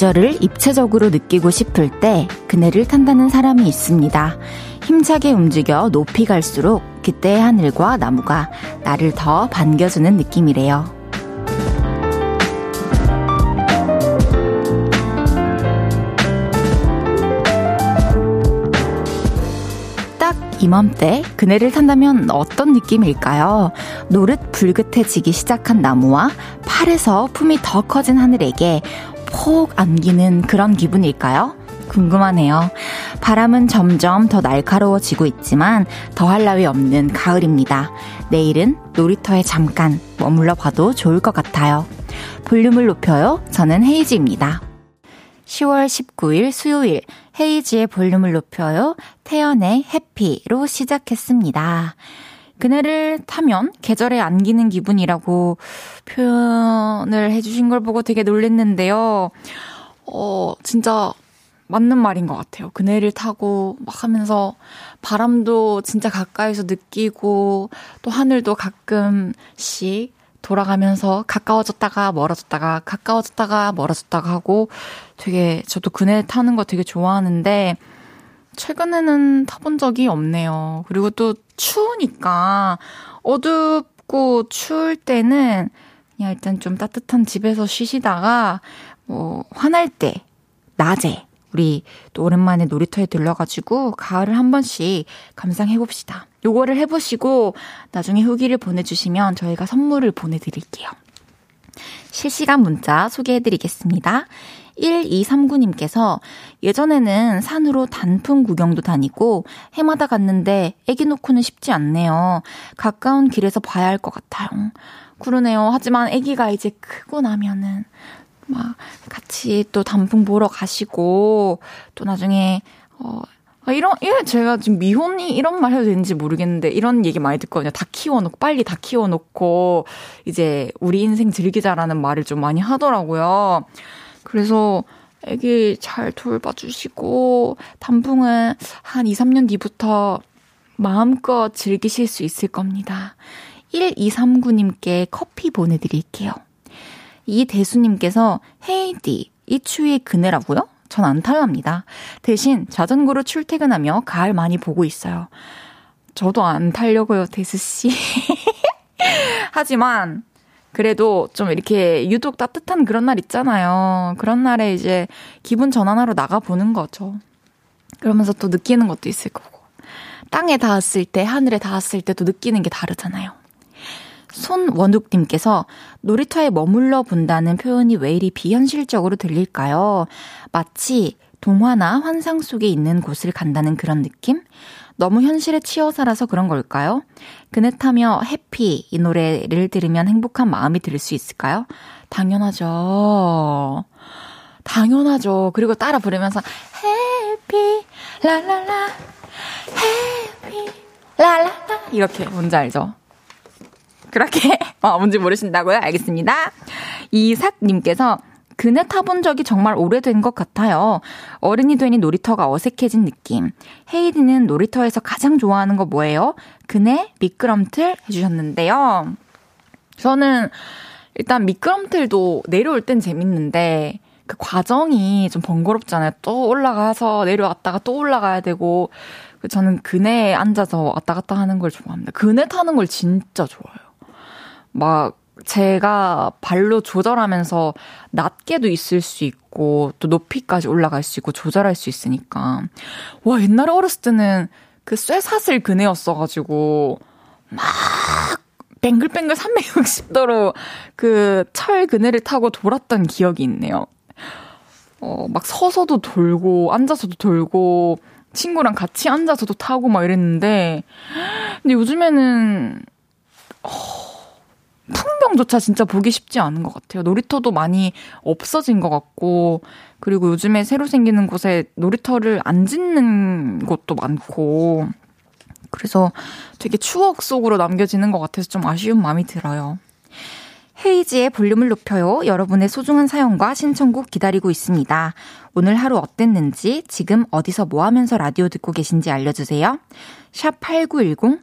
계절을 입체적으로 느끼고 싶을 때 그네를 탄다는 사람이 있습니다. 힘차게 움직여 높이 갈수록 그때의 하늘과 나무가 나를 더 반겨주는 느낌이래요. 딱 이맘때 그네를 탄다면 어떤 느낌일까요? 노릇 불긋해지기 시작한 나무와 팔에서 품이 더 커진 하늘에게 폭 안기는 그런 기분일까요? 궁금하네요. 바람은 점점 더 날카로워지고 있지만 더할 나위 없는 가을입니다. 내일은 놀이터에 잠깐 머물러 봐도 좋을 것 같아요. 볼륨을 높여요. 저는 헤이지입니다. 10월 19일 수요일 헤이지의 볼륨을 높여요. 태연의 해피로 시작했습니다. 그네를 타면 계절에 안기는 기분이라고 표현을 해주신 걸 보고 되게 놀랬는데요. 어, 진짜 맞는 말인 것 같아요. 그네를 타고 막 하면서 바람도 진짜 가까이서 느끼고 또 하늘도 가끔씩 돌아가면서 가까워졌다가 멀어졌다가 가까워졌다가 멀어졌다가 하고 되게 저도 그네 타는 거 되게 좋아하는데 최근에는 타본 적이 없네요. 그리고 또 추우니까 어둡고 추울 때는 그냥 일단 좀 따뜻한 집에서 쉬시다가 뭐 화날 때 낮에 우리 또 오랜만에 놀이터에 들러가지고 가을을 한 번씩 감상해봅시다. 요거를 해보시고 나중에 후기를 보내주시면 저희가 선물을 보내드릴게요. 실시간 문자 소개해드리겠습니다. 1239님께서 예전에는 산으로 단풍 구경도 다니고 해마다 갔는데 애기 놓고는 쉽지 않네요. 가까운 길에서 봐야 할 것 같아요. 그러네요. 하지만 애기가 이제 크고 나면은 막 같이 또 단풍 보러 가시고 또 나중에 어 아, 이런, 예, 제가 지금 미혼이 이런 말 해도 되는지 모르겠는데, 이런 얘기 많이 듣거든요. 다 키워놓고, 빨리 다 키워놓고, 이제, 우리 인생 즐기자라는 말을 좀 많이 하더라고요. 그래서, 애기 잘 돌봐주시고, 단풍은 한 2, 3년 뒤부터 마음껏 즐기실 수 있을 겁니다. 1239님께 커피 보내드릴게요. 이 대수님께서 헤이디, 이 추위에 그네라고요? 전 안 탈랍니다. 대신 자전거로 출퇴근하며 가을 많이 보고 있어요. 저도 안 타려고요, 대수 씨. 하지만, 그래도 좀 이렇게 유독 따뜻한 그런 날 있잖아요. 그런 날에 이제 기분 전환하러 나가보는 거죠. 그러면서 또 느끼는 것도 있을 거고. 땅에 닿았을 때, 하늘에 닿았을 때 또 느끼는 게 다르잖아요. 손원욱님께서 놀이터에 머물러 본다는 표현이 왜 이리 비현실적으로 들릴까요? 마치 동화나 환상 속에 있는 곳을 간다는 그런 느낌? 너무 현실에 치여 살아서 그런 걸까요? 그네 타며 해피 이 노래를 들으면 행복한 마음이 들 수 있을까요? 당연하죠. 당연하죠. 그리고 따라 부르면서 해피 라라라 해피 라라라 이렇게 뭔지 알죠? 그렇게 어, 뭔지 모르신다고요? 알겠습니다. 이삭님께서 그네 타본 적이 정말 오래된 것 같아요. 어른이 되니 놀이터가 어색해진 느낌. 헤이디는 놀이터에서 가장 좋아하는 거 뭐예요? 그네 미끄럼틀 해주셨는데요. 저는 일단 미끄럼틀도 내려올 땐 재밌는데 그 과정이 좀 번거롭잖아요. 또 올라가서 내려왔다가 또 올라가야 되고 저는 그네에 앉아서 왔다 갔다 하는 걸 좋아합니다. 그네 타는 걸 진짜 좋아해요. 막 제가 발로 조절하면서 낮게도 있을 수 있고 또 높이까지 올라갈 수 있고 조절할 수 있으니까 와 옛날에 어렸을 때는 그 쇠사슬 그네였어가지고 막 뱅글뱅글 360도로 그 철 그네를 타고 돌았던 기억이 있네요. 어, 막 서서도 돌고, 앉아서도 돌고, 친구랑 같이 앉아서도 타고 막 이랬는데, 근데 요즘에는, 어, 풍경조차 진짜 보기 쉽지 않은 것 같아요. 놀이터도 많이 없어진 것 같고, 그리고 요즘에 새로 생기는 곳에 놀이터를 안 짓는 곳도 많고, 그래서 되게 추억 속으로 남겨지는 것 같아서 좀 아쉬운 마음이 들어요. 헤이지의 볼륨을 높여요. 여러분의 소중한 사연과 신청곡 기다리고 있습니다. 오늘 하루 어땠는지, 지금 어디서 뭐 하면서 라디오 듣고 계신지 알려주세요. 샵 8910,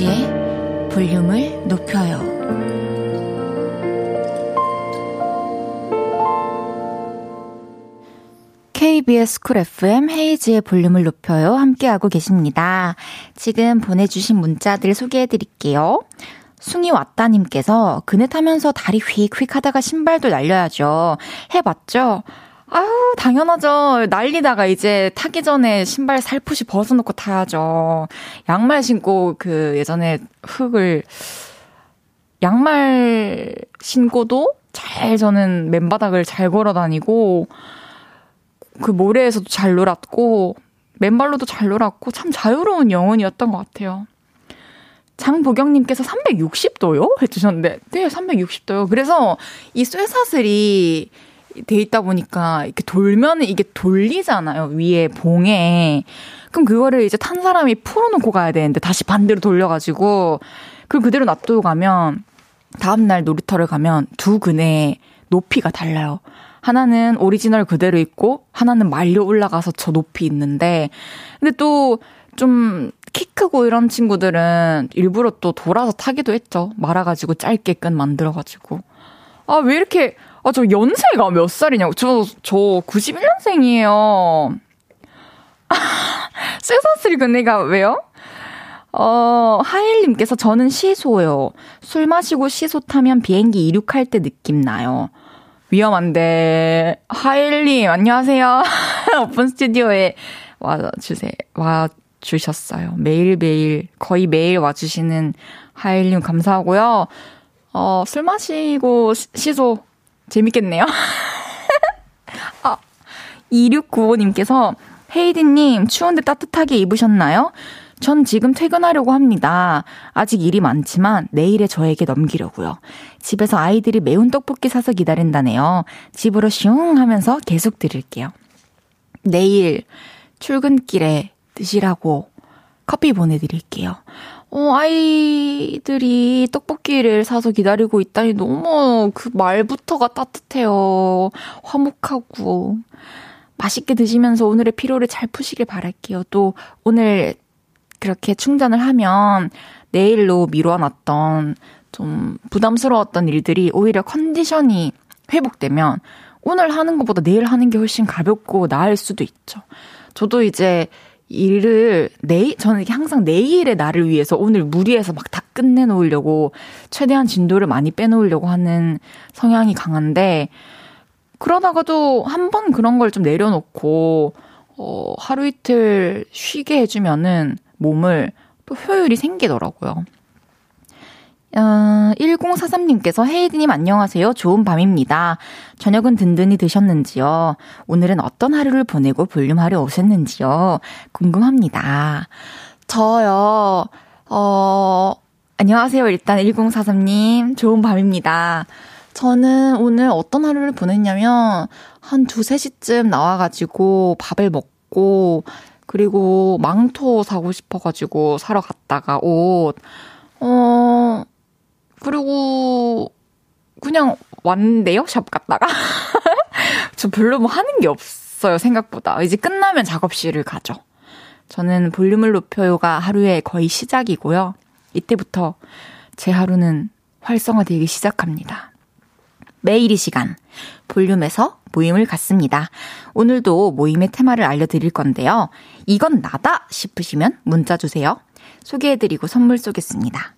이은지의 볼륨을 높여요. KBS 쿨 FM 헤이지의 볼륨을 높여요. 함께하고 계십니다. 지금 보내주신 문자들 소개해 드릴게요. 숭이 왔다님께서 그네 타면서 다리 휙휙 하다가 신발도 날려야죠. 해봤죠? 아유, 당연하죠. 날리다가 이제 타기 전에 신발 살포시 벗어놓고 타야죠. 양말 신고 그 예전에 흙을, 양말 신고도 잘 저는 맨바닥을 잘 걸어 다니고, 그 모래에서도 잘 놀았고, 맨발로도 잘 놀았고, 참 자유로운 영혼이었던 것 같아요. 장보경님께서 360도요? 해주셨는데, 네, 360도요. 그래서 이 쇠사슬이 돼 있다 보니까 이렇게 돌면 이게 돌리잖아요. 위에 봉에. 그럼 그거를 이제 탄 사람이 풀어놓고 가야 되는데 다시 반대로 돌려가지고 그걸 그대로 놔두고 가면 다음날 놀이터를 가면 두 그네 높이가 달라요. 하나는 오리지널 그대로 있고 하나는 말려 올라가서 저 높이 있는데 근데 또 좀 키 크고 이런 친구들은 일부러 또 돌아서 타기도 했죠. 말아가지고 짧게 끈 만들어가지고. 아, 왜 이렇게 아, 저 연세가 몇 살이냐고. 저, 저 91년생이에요. 쇠사슬이 근데가 왜요? 어, 하일님께서 저는 시소요. 술 마시고 시소 타면 비행기 이륙할 때 느낌 나요. 위험한데, 하일님, 안녕하세요. 오픈 스튜디오에 와주세요. 와주셨어요. 매일매일, 거의 매일 와주시는 하일님 감사하고요. 어, 술 마시고 시소 재밌겠네요. 아, 2695님께서 헤이디님 추운데 따뜻하게 입으셨나요? 전 지금 퇴근하려고 합니다. 아직 일이 많지만 내일에 저에게 넘기려고요. 집에서 아이들이 매운 떡볶이 사서 기다린다네요. 집으로 슝 하면서 계속 드릴게요. 내일 출근길에 드시라고 커피 보내드릴게요. 어, 아이들이 떡볶이를 사서 기다리고 있다니 너무 그 말부터가 따뜻해요. 화목하고. 맛있게 드시면서 오늘의 피로를 잘 푸시길 바랄게요. 또 오늘 그렇게 충전을 하면 내일로 미뤄놨던 좀 부담스러웠던 일들이 오히려 컨디션이 회복되면 오늘 하는 것보다 내일 하는 게 훨씬 가볍고 나을 수도 있죠. 저도 이제 일을 내일 저는 항상 내일의 나를 위해서 오늘 무리해서 막 다 끝내 놓으려고 최대한 진도를 많이 빼놓으려고 하는 성향이 강한데 그러다가도 한 번 그런 걸 좀 내려놓고 어 하루 이틀 쉬게 해주면은 몸을 또 효율이 생기더라고요. 어, 1043님께서 헤이드님 안녕하세요. 좋은 밤입니다. 저녁은 든든히 드셨는지요? 오늘은 어떤 하루를 보내고 볼륨하러 오셨는지요? 궁금합니다. 저요, 어, 안녕하세요. 일단 1043님. 좋은 밤입니다. 저는 오늘 어떤 하루를 보냈냐면, 한 2, 3시쯤 나와가지고 밥을 먹고, 그리고 망토 사고 싶어가지고 사러 갔다가 옷, 어, 그리고 그냥 왔는데요? 샵 갔다가. 저 별로 뭐 하는 게 없어요, 생각보다. 이제 끝나면 작업실을 가죠. 저는 볼륨을 높여요가 하루의 거의 시작이고요. 이때부터 제 하루는 활성화되기 시작합니다. 매일 이 시간, 볼륨에서 모임을 갖습니다. 오늘도 모임의 테마를 알려드릴 건데요. 이건 나다 싶으시면 문자 주세요. 소개해드리고 선물 쏘겠습니다.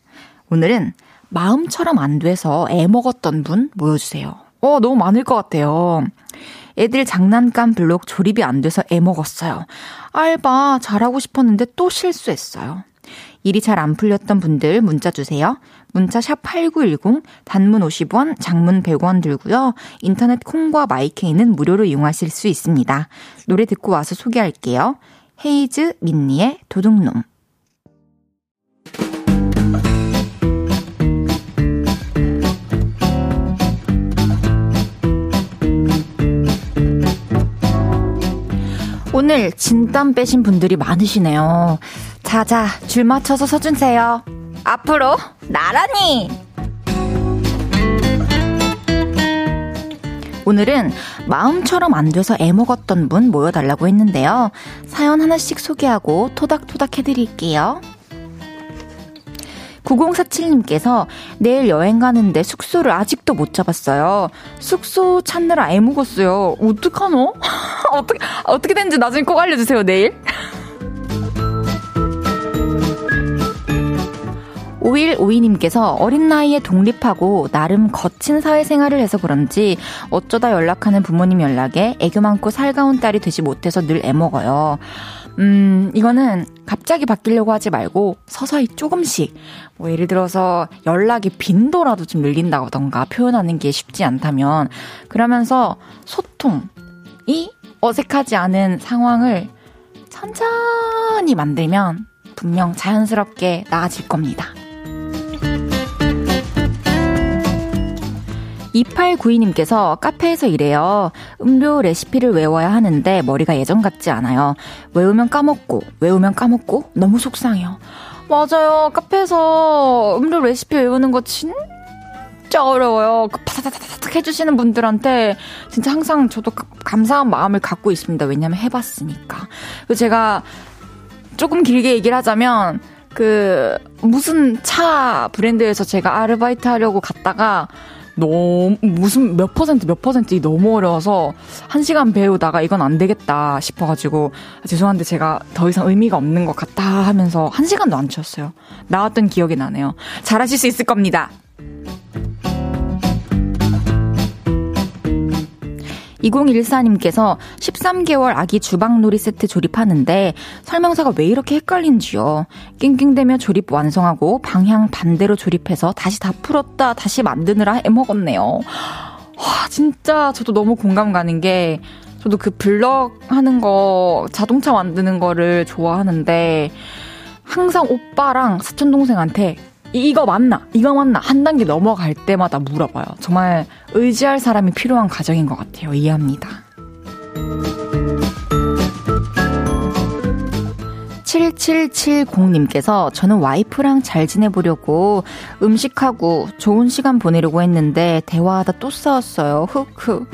오늘은 마음처럼 안 돼서 애 먹었던 분 모여주세요. 어, 너무 많을 것 같아요. 애들 장난감 블록 조립이 안 돼서 애 먹었어요. 알바 잘하고 싶었는데 또 실수했어요. 일이 잘 안 풀렸던 분들 문자 주세요. 문자 샵 8910, 단문 50원, 장문 100원 들고요. 인터넷 콩과 마이케이는 무료로 이용하실 수 있습니다. 노래 듣고 와서 소개할게요. 헤이즈 민니의 도둑놈. 오늘 진땀 빼신 분들이 많으시네요. 자자, 줄 맞춰서 서주세요. 앞으로 나란히! 오늘은 마음처럼 안 돼서 애 먹었던 분 모여달라고 했는데요. 사연 하나씩 소개하고 토닥토닥 해드릴게요. 9047님께서 내일 여행 가는데 숙소를 아직도 못 잡았어요. 숙소 찾느라 애먹었어요. 어떡하노? 어떻게, 어떻게 된지 나중에 꼭 알려주세요, 내일. 5152님께서 어린 나이에 독립하고 나름 거친 사회생활을 해서 그런지 어쩌다 연락하는 부모님 연락에 애교 많고 살가운 딸이 되지 못해서 늘 애먹어요. 음, 이거는 갑자기 바뀌려고 하지 말고 서서히 조금씩, 뭐 예를 들어서 연락의 빈도라도 좀 늘린다던가 표현하는 게 쉽지 않다면, 그러면서 소통이 어색하지 않은 상황을 천천히 만들면 분명 자연스럽게 나아질 겁니다. 2892님께서 카페에서 일해요. 음료 레시피를 외워야 하는데 머리가 예전 같지 않아요. 외우면 까먹고, 외우면 까먹고, 너무 속상해요. 맞아요. 카페에서 음료 레시피 외우는 거 진짜 어려워요. 그 파다다다닥 해주시는 분들한테 진짜 항상 저도 감사한 마음을 갖고 있습니다. 왜냐면 해봤으니까. 그리고 제가 조금 길게 얘기를 하자면, 그, 무슨 차 브랜드에서 제가 아르바이트 하려고 갔다가, 너무 무슨 몇 퍼센트 몇 퍼센트 너무 어려워서 한 시간 배우다가 이건 안 되겠다 싶어가지고 아, 죄송한데 제가 더 이상 의미가 없는 것 같다 하면서 한 시간도 안 치웠어요. 나왔던 기억이 나네요. 잘하실 수 있을 겁니다. 2014님께서 13개월 아기 주방놀이 세트 조립하는데 설명서가 왜 이렇게 헷갈린지요. 낑낑대며 조립 완성하고 방향 반대로 조립해서 다시 다 풀었다 다시 만드느라 해먹었네요. 와, 진짜 저도 너무 공감 가는 게 저도 그 블럭 하는 거 자동차 만드는 거를 좋아하는데 항상 오빠랑 사촌 동생한테 이거 맞나? 이거 맞나? 한 단계 넘어갈 때마다 물어봐요. 정말 의지할 사람이 필요한 과정인 것 같아요. 이해합니다. 7770님께서 저는 와이프랑 잘 지내보려고 음식하고 좋은 시간 보내려고 했는데 대화하다 또 싸웠어요. 흑흑.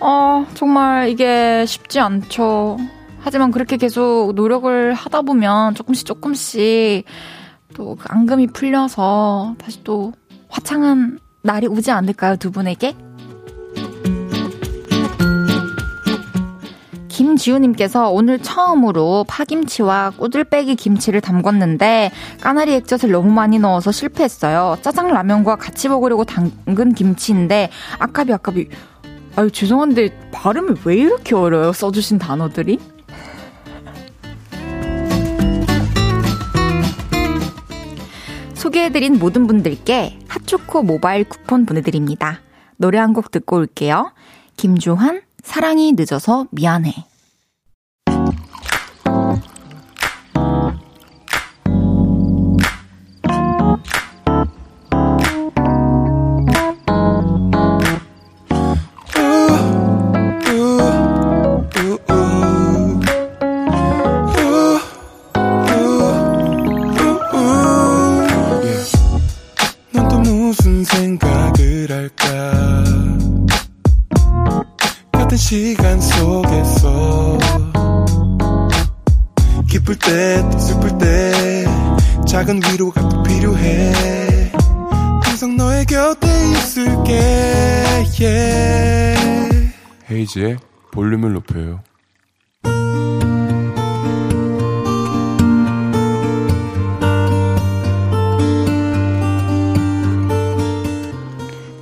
어, 정말 이게 쉽지 않죠. 하지만 그렇게 계속 노력을 하다 보면 조금씩 조금씩 또 그 앙금이 풀려서 다시 또 화창한 날이 오지 않을까요, 두 분에게? 김지우님께서 오늘 처음으로 파김치와 꼬들빼기 김치를 담궜는데 까나리 액젓을 너무 많이 넣어서 실패했어요. 짜장 라면과 같이 먹으려고 담근 김치인데 아깝이 아깝이 아유 죄송한데 발음이 왜 이렇게 어려요? 써주신 단어들이? 소개해드린 모든 분들께 핫초코 모바일 쿠폰 보내드립니다. 노래 한 곡 듣고 올게요. 김주환, 사랑이 늦어서 미안해. 헤이지의 볼륨을 높여요.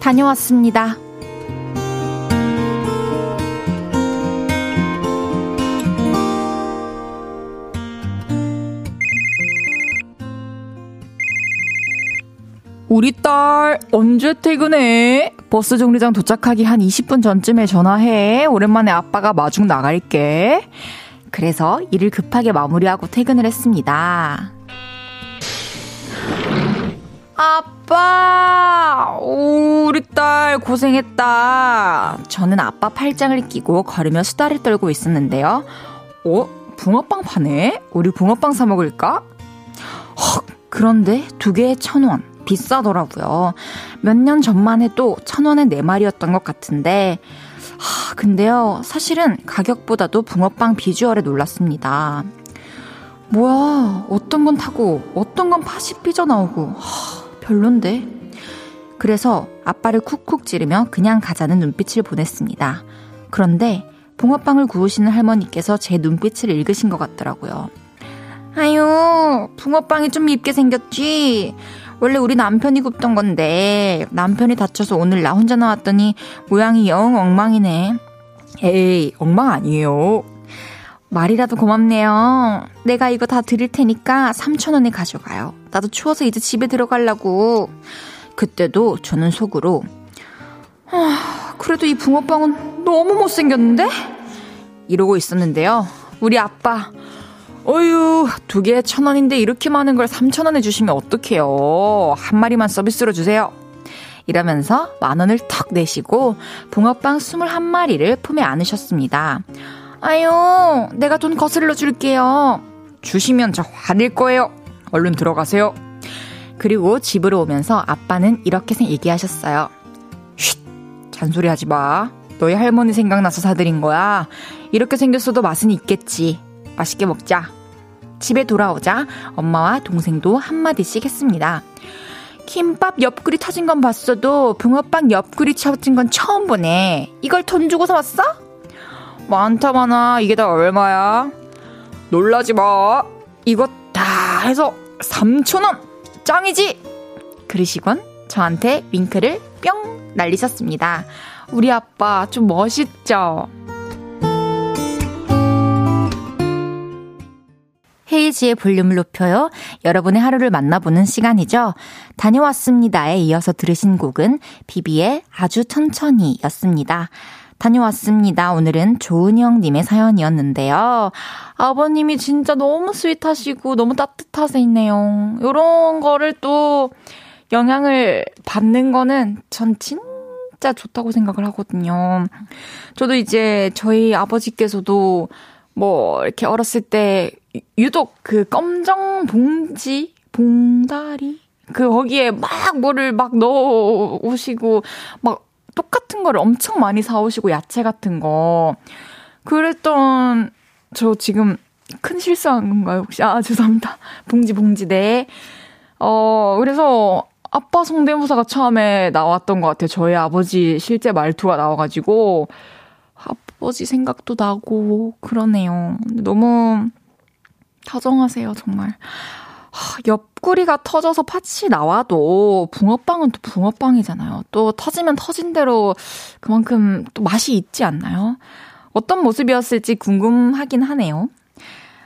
다녀왔습니다. 우리 딸 언제 퇴근해? 버스 정류장 도착하기 한 20분 전쯤에 전화해. 오랜만에 아빠가 마중 나갈게. 그래서 일을 급하게 마무리하고 퇴근을 했습니다. 아빠! 오, 우리 딸 고생했다. 저는 아빠 팔짱을 끼고 걸으며 수다를 떨고 있었는데요. 어? 붕어빵 파네? 우리 붕어빵 사 먹을까? 헉, 그런데 두 개에 천 원. 비싸더라고요. 몇 년 전만 해도 천 원에 네 마리였던 것 같은데, 하, 근데요, 사실은 가격보다도 붕어빵 비주얼에 놀랐습니다. 뭐야, 어떤 건 타고, 어떤 건 팥이 삐져나오고, 하, 별론데? 그래서 아빠를 쿡쿡 찌르며 그냥 가자는 눈빛을 보냈습니다. 그런데 붕어빵을 구우시는 할머니께서 제 눈빛을 읽으신 것 같더라고요. 아유, 붕어빵이 좀 밉게 생겼지? 원래 우리 남편이 굽던 건데, 남편이 다쳐서 오늘 나 혼자 나왔더니 모양이 영 엉망이네. 에이, 엉망 아니에요. 말이라도 고맙네요. 내가 이거 다 드릴 테니까 3천원에 가져가요. 나도 추워서 이제 집에 들어가려고. 그때도 저는 속으로, 아, 그래도 이 붕어빵은 너무 못생겼는데? 이러고 있었는데요. 우리 아빠, 어휴, 두 개에 천 원인데 이렇게 많은 걸 삼천 원에 주시면 어떡해요. 한 마리만 서비스로 주세요. 이러면서 만 원을 턱 내시고 붕어빵 스물한 마리를 품에 안으셨습니다. 아유, 내가 돈 거슬러 줄게요. 주시면 저 화낼 거예요. 얼른 들어가세요. 그리고 집으로 오면서 아빠는 이렇게 얘기하셨어요. 쉿, 잔소리 하지 마. 너희 할머니 생각나서 사드린 거야. 이렇게 생겼어도 맛은 있겠지. 맛있게 먹자. 집에 돌아오자 엄마와 동생도 한마디씩 했습니다. 김밥 옆구리 터진 건 봤어도 붕어빵 옆구리 터진 건 처음 보네. 이걸 돈 주고 사왔어? 많다 많아. 이게 다 얼마야? 놀라지 마. 이거 다 해서 3천원. 짱이지? 그러시곤 저한테 윙크를 뿅 날리셨습니다. 우리 아빠 좀 멋있죠? 헤이지의 볼륨을 높여요. 여러분의 하루를 만나보는 시간이죠. 다녀왔습니다에 이어서 들으신 곡은 비비의 아주 천천히 였습니다. 다녀왔습니다. 오늘은 조은영님의 사연이었는데요. 아버님이 진짜 너무 스윗하시고 너무 따뜻하세요. 요런 거를 또 영향을 받는 거는 전 진짜 좋다고 생각을 하거든요. 저도 이제 저희 아버지께서도 뭐 이렇게 어렸을 때 유독 그 검정 봉지 봉다리? 그 거기에 막 뭐를 막 넣어 오시고 막 똑같은 거를 엄청 많이 사 오시고 야채 같은 거. 그랬던 저 지금 큰 실수한 건가요 혹시? 아 죄송합니다. 봉지 봉지 네. 어 그래서 아빠 성대모사가 처음에 나왔던 것 같아요. 저희 아버지 실제 말투가 나와가지고. 아버지 생각도 나고 그러네요. 너무 다정하세요, 정말. 하, 옆구리가 터져서 팥이 나와도 붕어빵은 또 붕어빵이잖아요. 또 터지면 터진 대로 그만큼 또 맛이 있지 않나요? 어떤 모습이었을지 궁금하긴 하네요.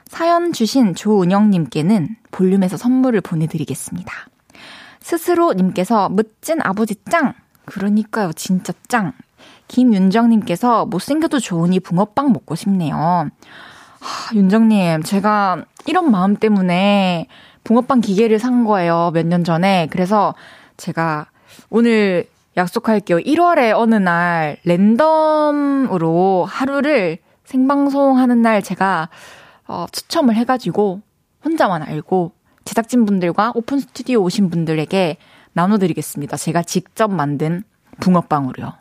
사연 주신 조은영님께는 볼륨에서 선물을 보내드리겠습니다. 스스로님께서 멋진 아버지 짱! 그러니까요, 진짜 짱! 김윤정님께서 못생겨도 좋으니 붕어빵 먹고 싶네요. 하, 윤정님, 제가 이런 마음 때문에 붕어빵 기계를 산 거예요. 몇 년 전에. 그래서 제가 오늘 약속할게요. 1월에 어느 날 랜덤으로 하루를 생방송 하는 날 제가 어, 추첨을 해가지고 혼자만 알고 제작진분들과 오픈 스튜디오 오신 분들에게 나눠드리겠습니다. 제가 직접 만든 붕어빵으로요.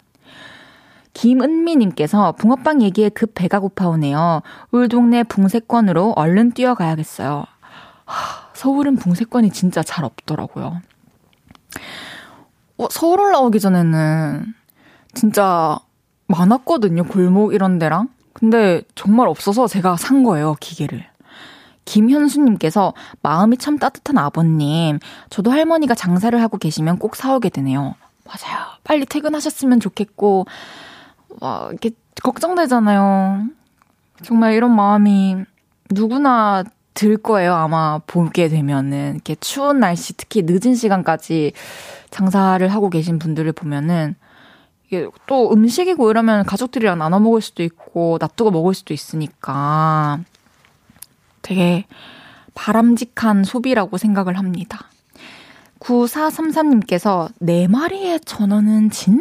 김은미님께서 붕어빵 얘기에 급 배가 고파오네요. 울 동네 붕세권으로 얼른 뛰어가야겠어요. 하, 서울은 붕세권이 진짜 잘 없더라고요. 어, 서울 올라오기 전에는 진짜 많았거든요. 골목 이런 데랑. 근데 정말 없어서 제가 산 거예요, 기계를. 김현수님께서 마음이 참 따뜻한 아버님. 저도 할머니가 장사를 하고 계시면 꼭 사오게 되네요. 맞아요. 빨리 퇴근하셨으면 좋겠고, 막 이렇게 걱정되잖아요. 정말 이런 마음이 누구나 들 거예요. 아마 보게 되면은 이렇게 추운 날씨, 특히 늦은 시간까지 장사를 하고 계신 분들을 보면은 이게 또 음식이고 이러면 가족들이랑 나눠 먹을 수도 있고 놔두고 먹을 수도 있으니까 되게 바람직한 소비라고 생각을 합니다. 9433님께서 네 마리의 전원은 진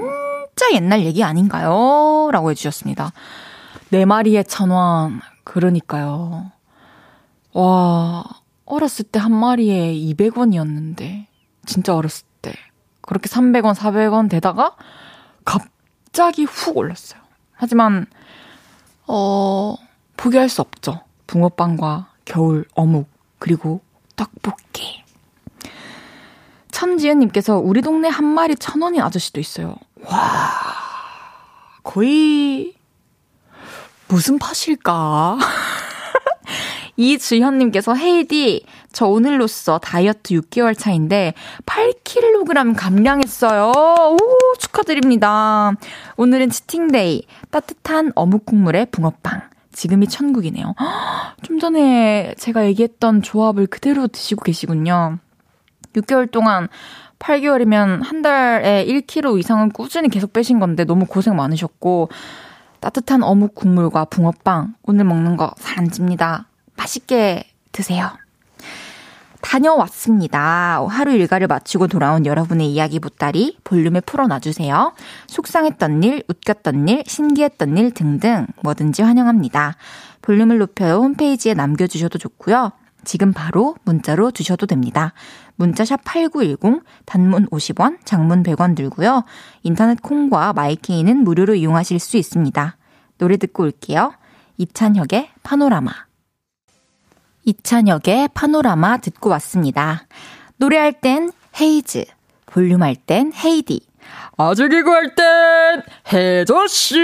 짜 옛날 얘기 아닌가요? 라고 해주셨습니다. 네 마리의 천원. 그러니까요. 와, 어렸을 때 한 마리에 200원이었는데, 진짜 어렸을 때. 그렇게 300원, 400원 되다가 갑자기 훅 올랐어요. 하지만, 어, 포기할 수 없죠. 붕어빵과 겨울 어묵, 그리고 떡볶이. 천지은님께서 우리 동네 한 마리 천 원인 아저씨도 있어요. 와, 거의, 무슨 팥일까? 이주현님께서 헤이디, 저 오늘로써 다이어트 6개월 차인데 8kg 감량했어요. 오, 축하드립니다. 오늘은 치팅데이, 따뜻한 어묵 국물에 붕어빵. 지금이 천국이네요. 좀 전에 제가 얘기했던 조합을 그대로 드시고 계시군요. 6개월 동안 8개월이면 한 달에 1kg 이상은 꾸준히 계속 빼신 건데 너무 고생 많으셨고 따뜻한 어묵 국물과 붕어빵 오늘 먹는 거 살 안 찝니다. 맛있게 드세요. 다녀왔습니다. 하루 일과를 마치고 돌아온 여러분의 이야기 보따리 볼륨에 풀어놔주세요. 속상했던 일, 웃겼던 일, 신기했던 일 등등 뭐든지 환영합니다. 볼륨을 높여요 홈페이지에 남겨주셔도 좋고요. 지금 바로 문자로 주셔도 됩니다. 문자샵 8910, 단문 50원, 장문 100원 들고요. 인터넷 콩과 마이케이는 무료로 이용하실 수 있습니다. 노래 듣고 올게요. 이찬혁의 파노라마. 이찬혁의 파노라마 듣고 왔습니다. 노래할 땐 헤이즈, 볼륨할 땐 헤이디, 아재개그 할땐 헤저씨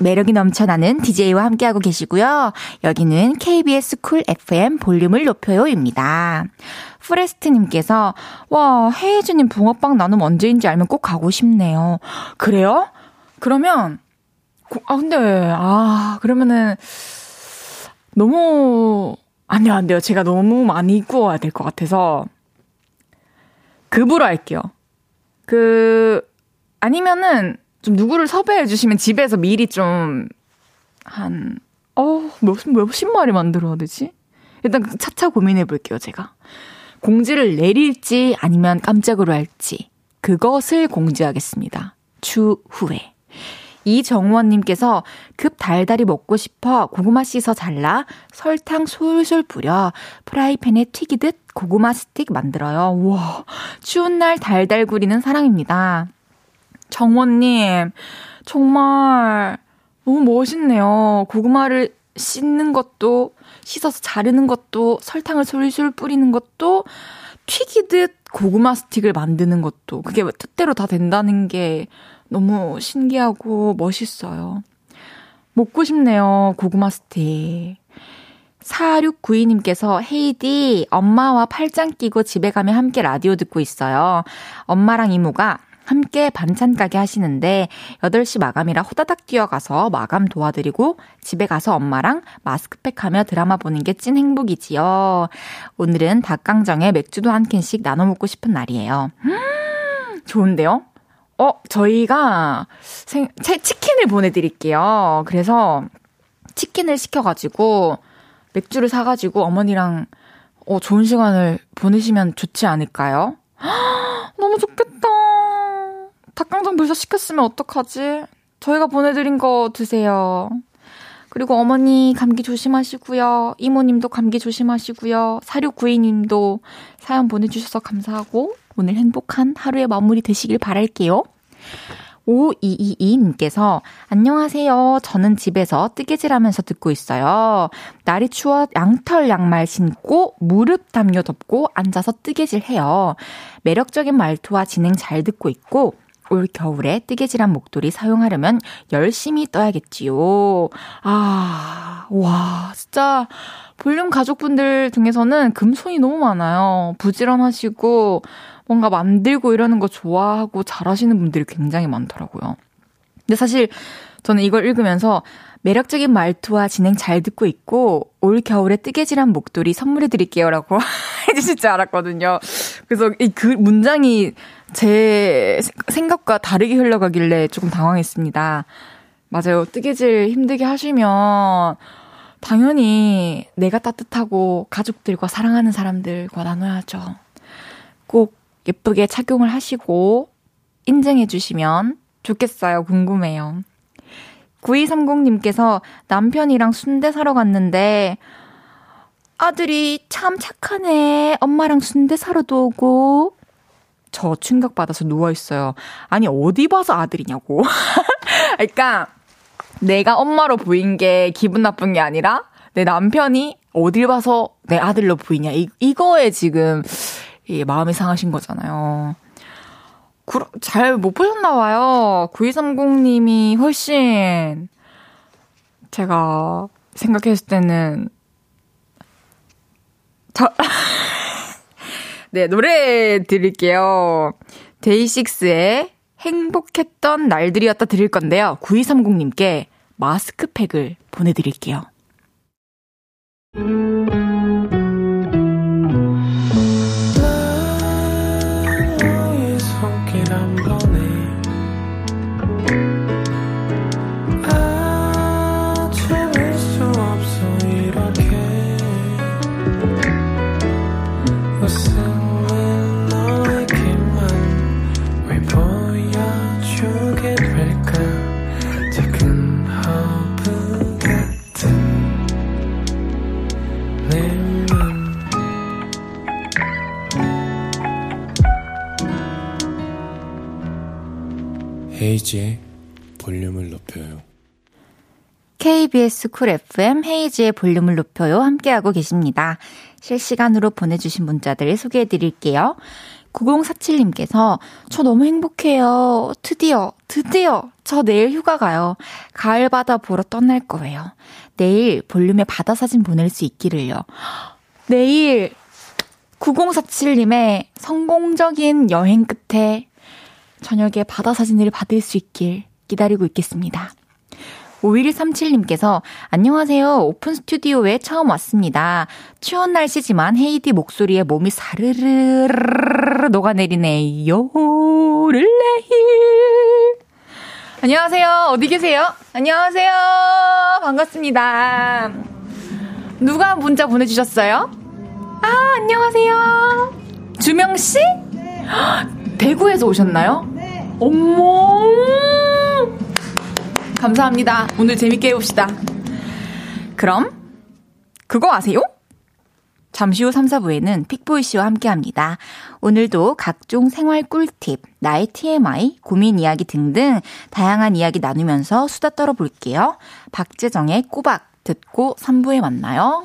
매력이 넘쳐나는 DJ와 함께하고 계시고요. 여기는 KBS 쿨 FM 볼륨을 높여요입니다. 프레스트님께서 와 헤이즈님 붕어빵 나눔 언제인지 알면 꼭 가고 싶네요. 그래요? 그러면 아 근데 아 그러면은 너무 안 돼요, 안 돼요. 제가 너무 많이 구워야 될 것 같아서. 급으로 할게요. 그, 아니면은, 좀 누구를 섭외해 주시면 집에서 미리 좀, 한, 어, 몇, 몇십 마리 만들어야 되지? 일단 차차 고민해 볼게요, 제가. 공지를 내릴지 아니면 깜짝으로 할지. 그것을 공지하겠습니다. 추후에. 이정원님께서 급 달달이 먹고 싶어 고구마 씻어 잘라 설탕 솔솔 뿌려 프라이팬에 튀기듯 고구마 스틱 만들어요. 우와, 추운 날 달달 구리는 사랑입니다. 정원님, 정말 너무 멋있네요. 고구마를 씻는 것도, 씻어서 자르는 것도, 설탕을 솔솔 뿌리는 것도, 튀기듯 고구마 스틱을 만드는 것도, 그게 뜻대로 다 된다는 게 너무 신기하고 멋있어요. 먹고 싶네요. 고구마 스틱. 4692님께서 헤이디 엄마와 팔짱 끼고 집에 가면 함께 라디오 듣고 있어요. 엄마랑 이모가 함께 반찬 가게 하시는데 8시 마감이라 호다닥 뛰어가서 마감 도와드리고 집에 가서 엄마랑 마스크팩 하며 드라마 보는 게 찐 행복이지요. 오늘은 닭강정에 맥주도 한 캔씩 나눠 먹고 싶은 날이에요. 음, 좋은데요? 어, 저희가 생, 치킨을 보내드릴게요. 그래서 치킨을 시켜가지고 맥주를 사가지고 어머니랑 어, 좋은 시간을 보내시면 좋지 않을까요? 너무 좋겠다. 닭강정 벌써 시켰으면 어떡하지? 저희가 보내드린 거 드세요. 그리고 어머니 감기 조심하시고요. 이모님도 감기 조심하시고요. 4692님도 사연 보내주셔서 감사하고 오늘 행복한 하루의 마무리 되시길 바랄게요. 5222님께서 안녕하세요. 저는 집에서 뜨개질 하면서 듣고 있어요. 날이 추워 양털 양말 신고 무릎 담요 덮고 앉아서 뜨개질 해요. 매력적인 말투와 진행 잘 듣고 있고 올 겨울에 뜨개질한 목도리 사용하려면 열심히 떠야겠지요. 아, 와, 진짜 볼륨 가족분들 중에서는 금손이 너무 많아요. 부지런하시고 뭔가 만들고 이러는 거 좋아하고 잘하시는 분들이 굉장히 많더라고요. 근데 사실 저는 이걸 읽으면서 매력적인 말투와 진행 잘 듣고 있고 올 겨울에 뜨개질한 목도리 선물해 드릴게요라고 해주실 줄 알았거든요. 그래서 이 그 문장이 제 생각과 다르게 흘러가길래 조금 당황했습니다. 맞아요. 뜨개질 힘들게 하시면 당연히 내가 따뜻하고 가족들과 사랑하는 사람들과 나눠야죠. 꼭 예쁘게 착용을 하시고 인증해 주시면 좋겠어요. 궁금해요. 9230님께서 남편이랑 순대 사러 갔는데 아들이 참 착하네. 엄마랑 순대 사러도 오고. 저 충격받아서 누워있어요. 아니, 어디 봐서 아들이냐고. 그러니까, 내가 엄마로 보인 게 기분 나쁜 게 아니라, 내 남편이 어딜 봐서 내 아들로 보이냐. 이, 이거에 지금, 이 마음이 상하신 거잖아요. 잘 못 보셨나 봐요. 9230님이 훨씬, 제가 생각했을 때는, 저, 네, 노래 드릴게요. 데이식스의 행복했던 날들이었다 드릴 건데요. 9230님께 마스크팩을 보내드릴게요. 헤이지의 볼륨을 높여요. KBS 쿨 FM 헤이지의 볼륨을 높여요. 함께하고 계십니다. 실시간으로 보내주신 문자들 소개해 드릴게요. 9047님께서 저 너무 행복해요. 드디어, 드디어 저 내일 휴가 가요. 가을 바다 보러 떠날 거예요. 내일 볼륨에 바다 사진 보낼 수 있기를요. 내일 9047님의 성공적인 여행 끝에 저녁에 바다 사진을 받을 수 있길 기다리고 있겠습니다. 5137님께서 안녕하세요. 오픈 스튜디오에 처음 왔습니다. 추운 날씨지만 헤이디 목소리에 몸이 사르르르 녹아내리네요. 릴레히. 안녕하세요. 어디 계세요? 안녕하세요. 반갑습니다. 누가 문자 보내주셨어요? 아, 안녕하세요. 주명씨? 대구에서 오셨나요? 네. 어머! 감사합니다. 오늘 재밌게 해봅시다. 그럼, 그거 아세요? 잠시 후 3, 4부에는 픽보이 씨와 함께 합니다. 오늘도 각종 생활 꿀팁, 나의 TMI, 고민 이야기 등등 다양한 이야기 나누면서 수다 떨어볼게요. 박재정의 꼬박 듣고 3부에 만나요.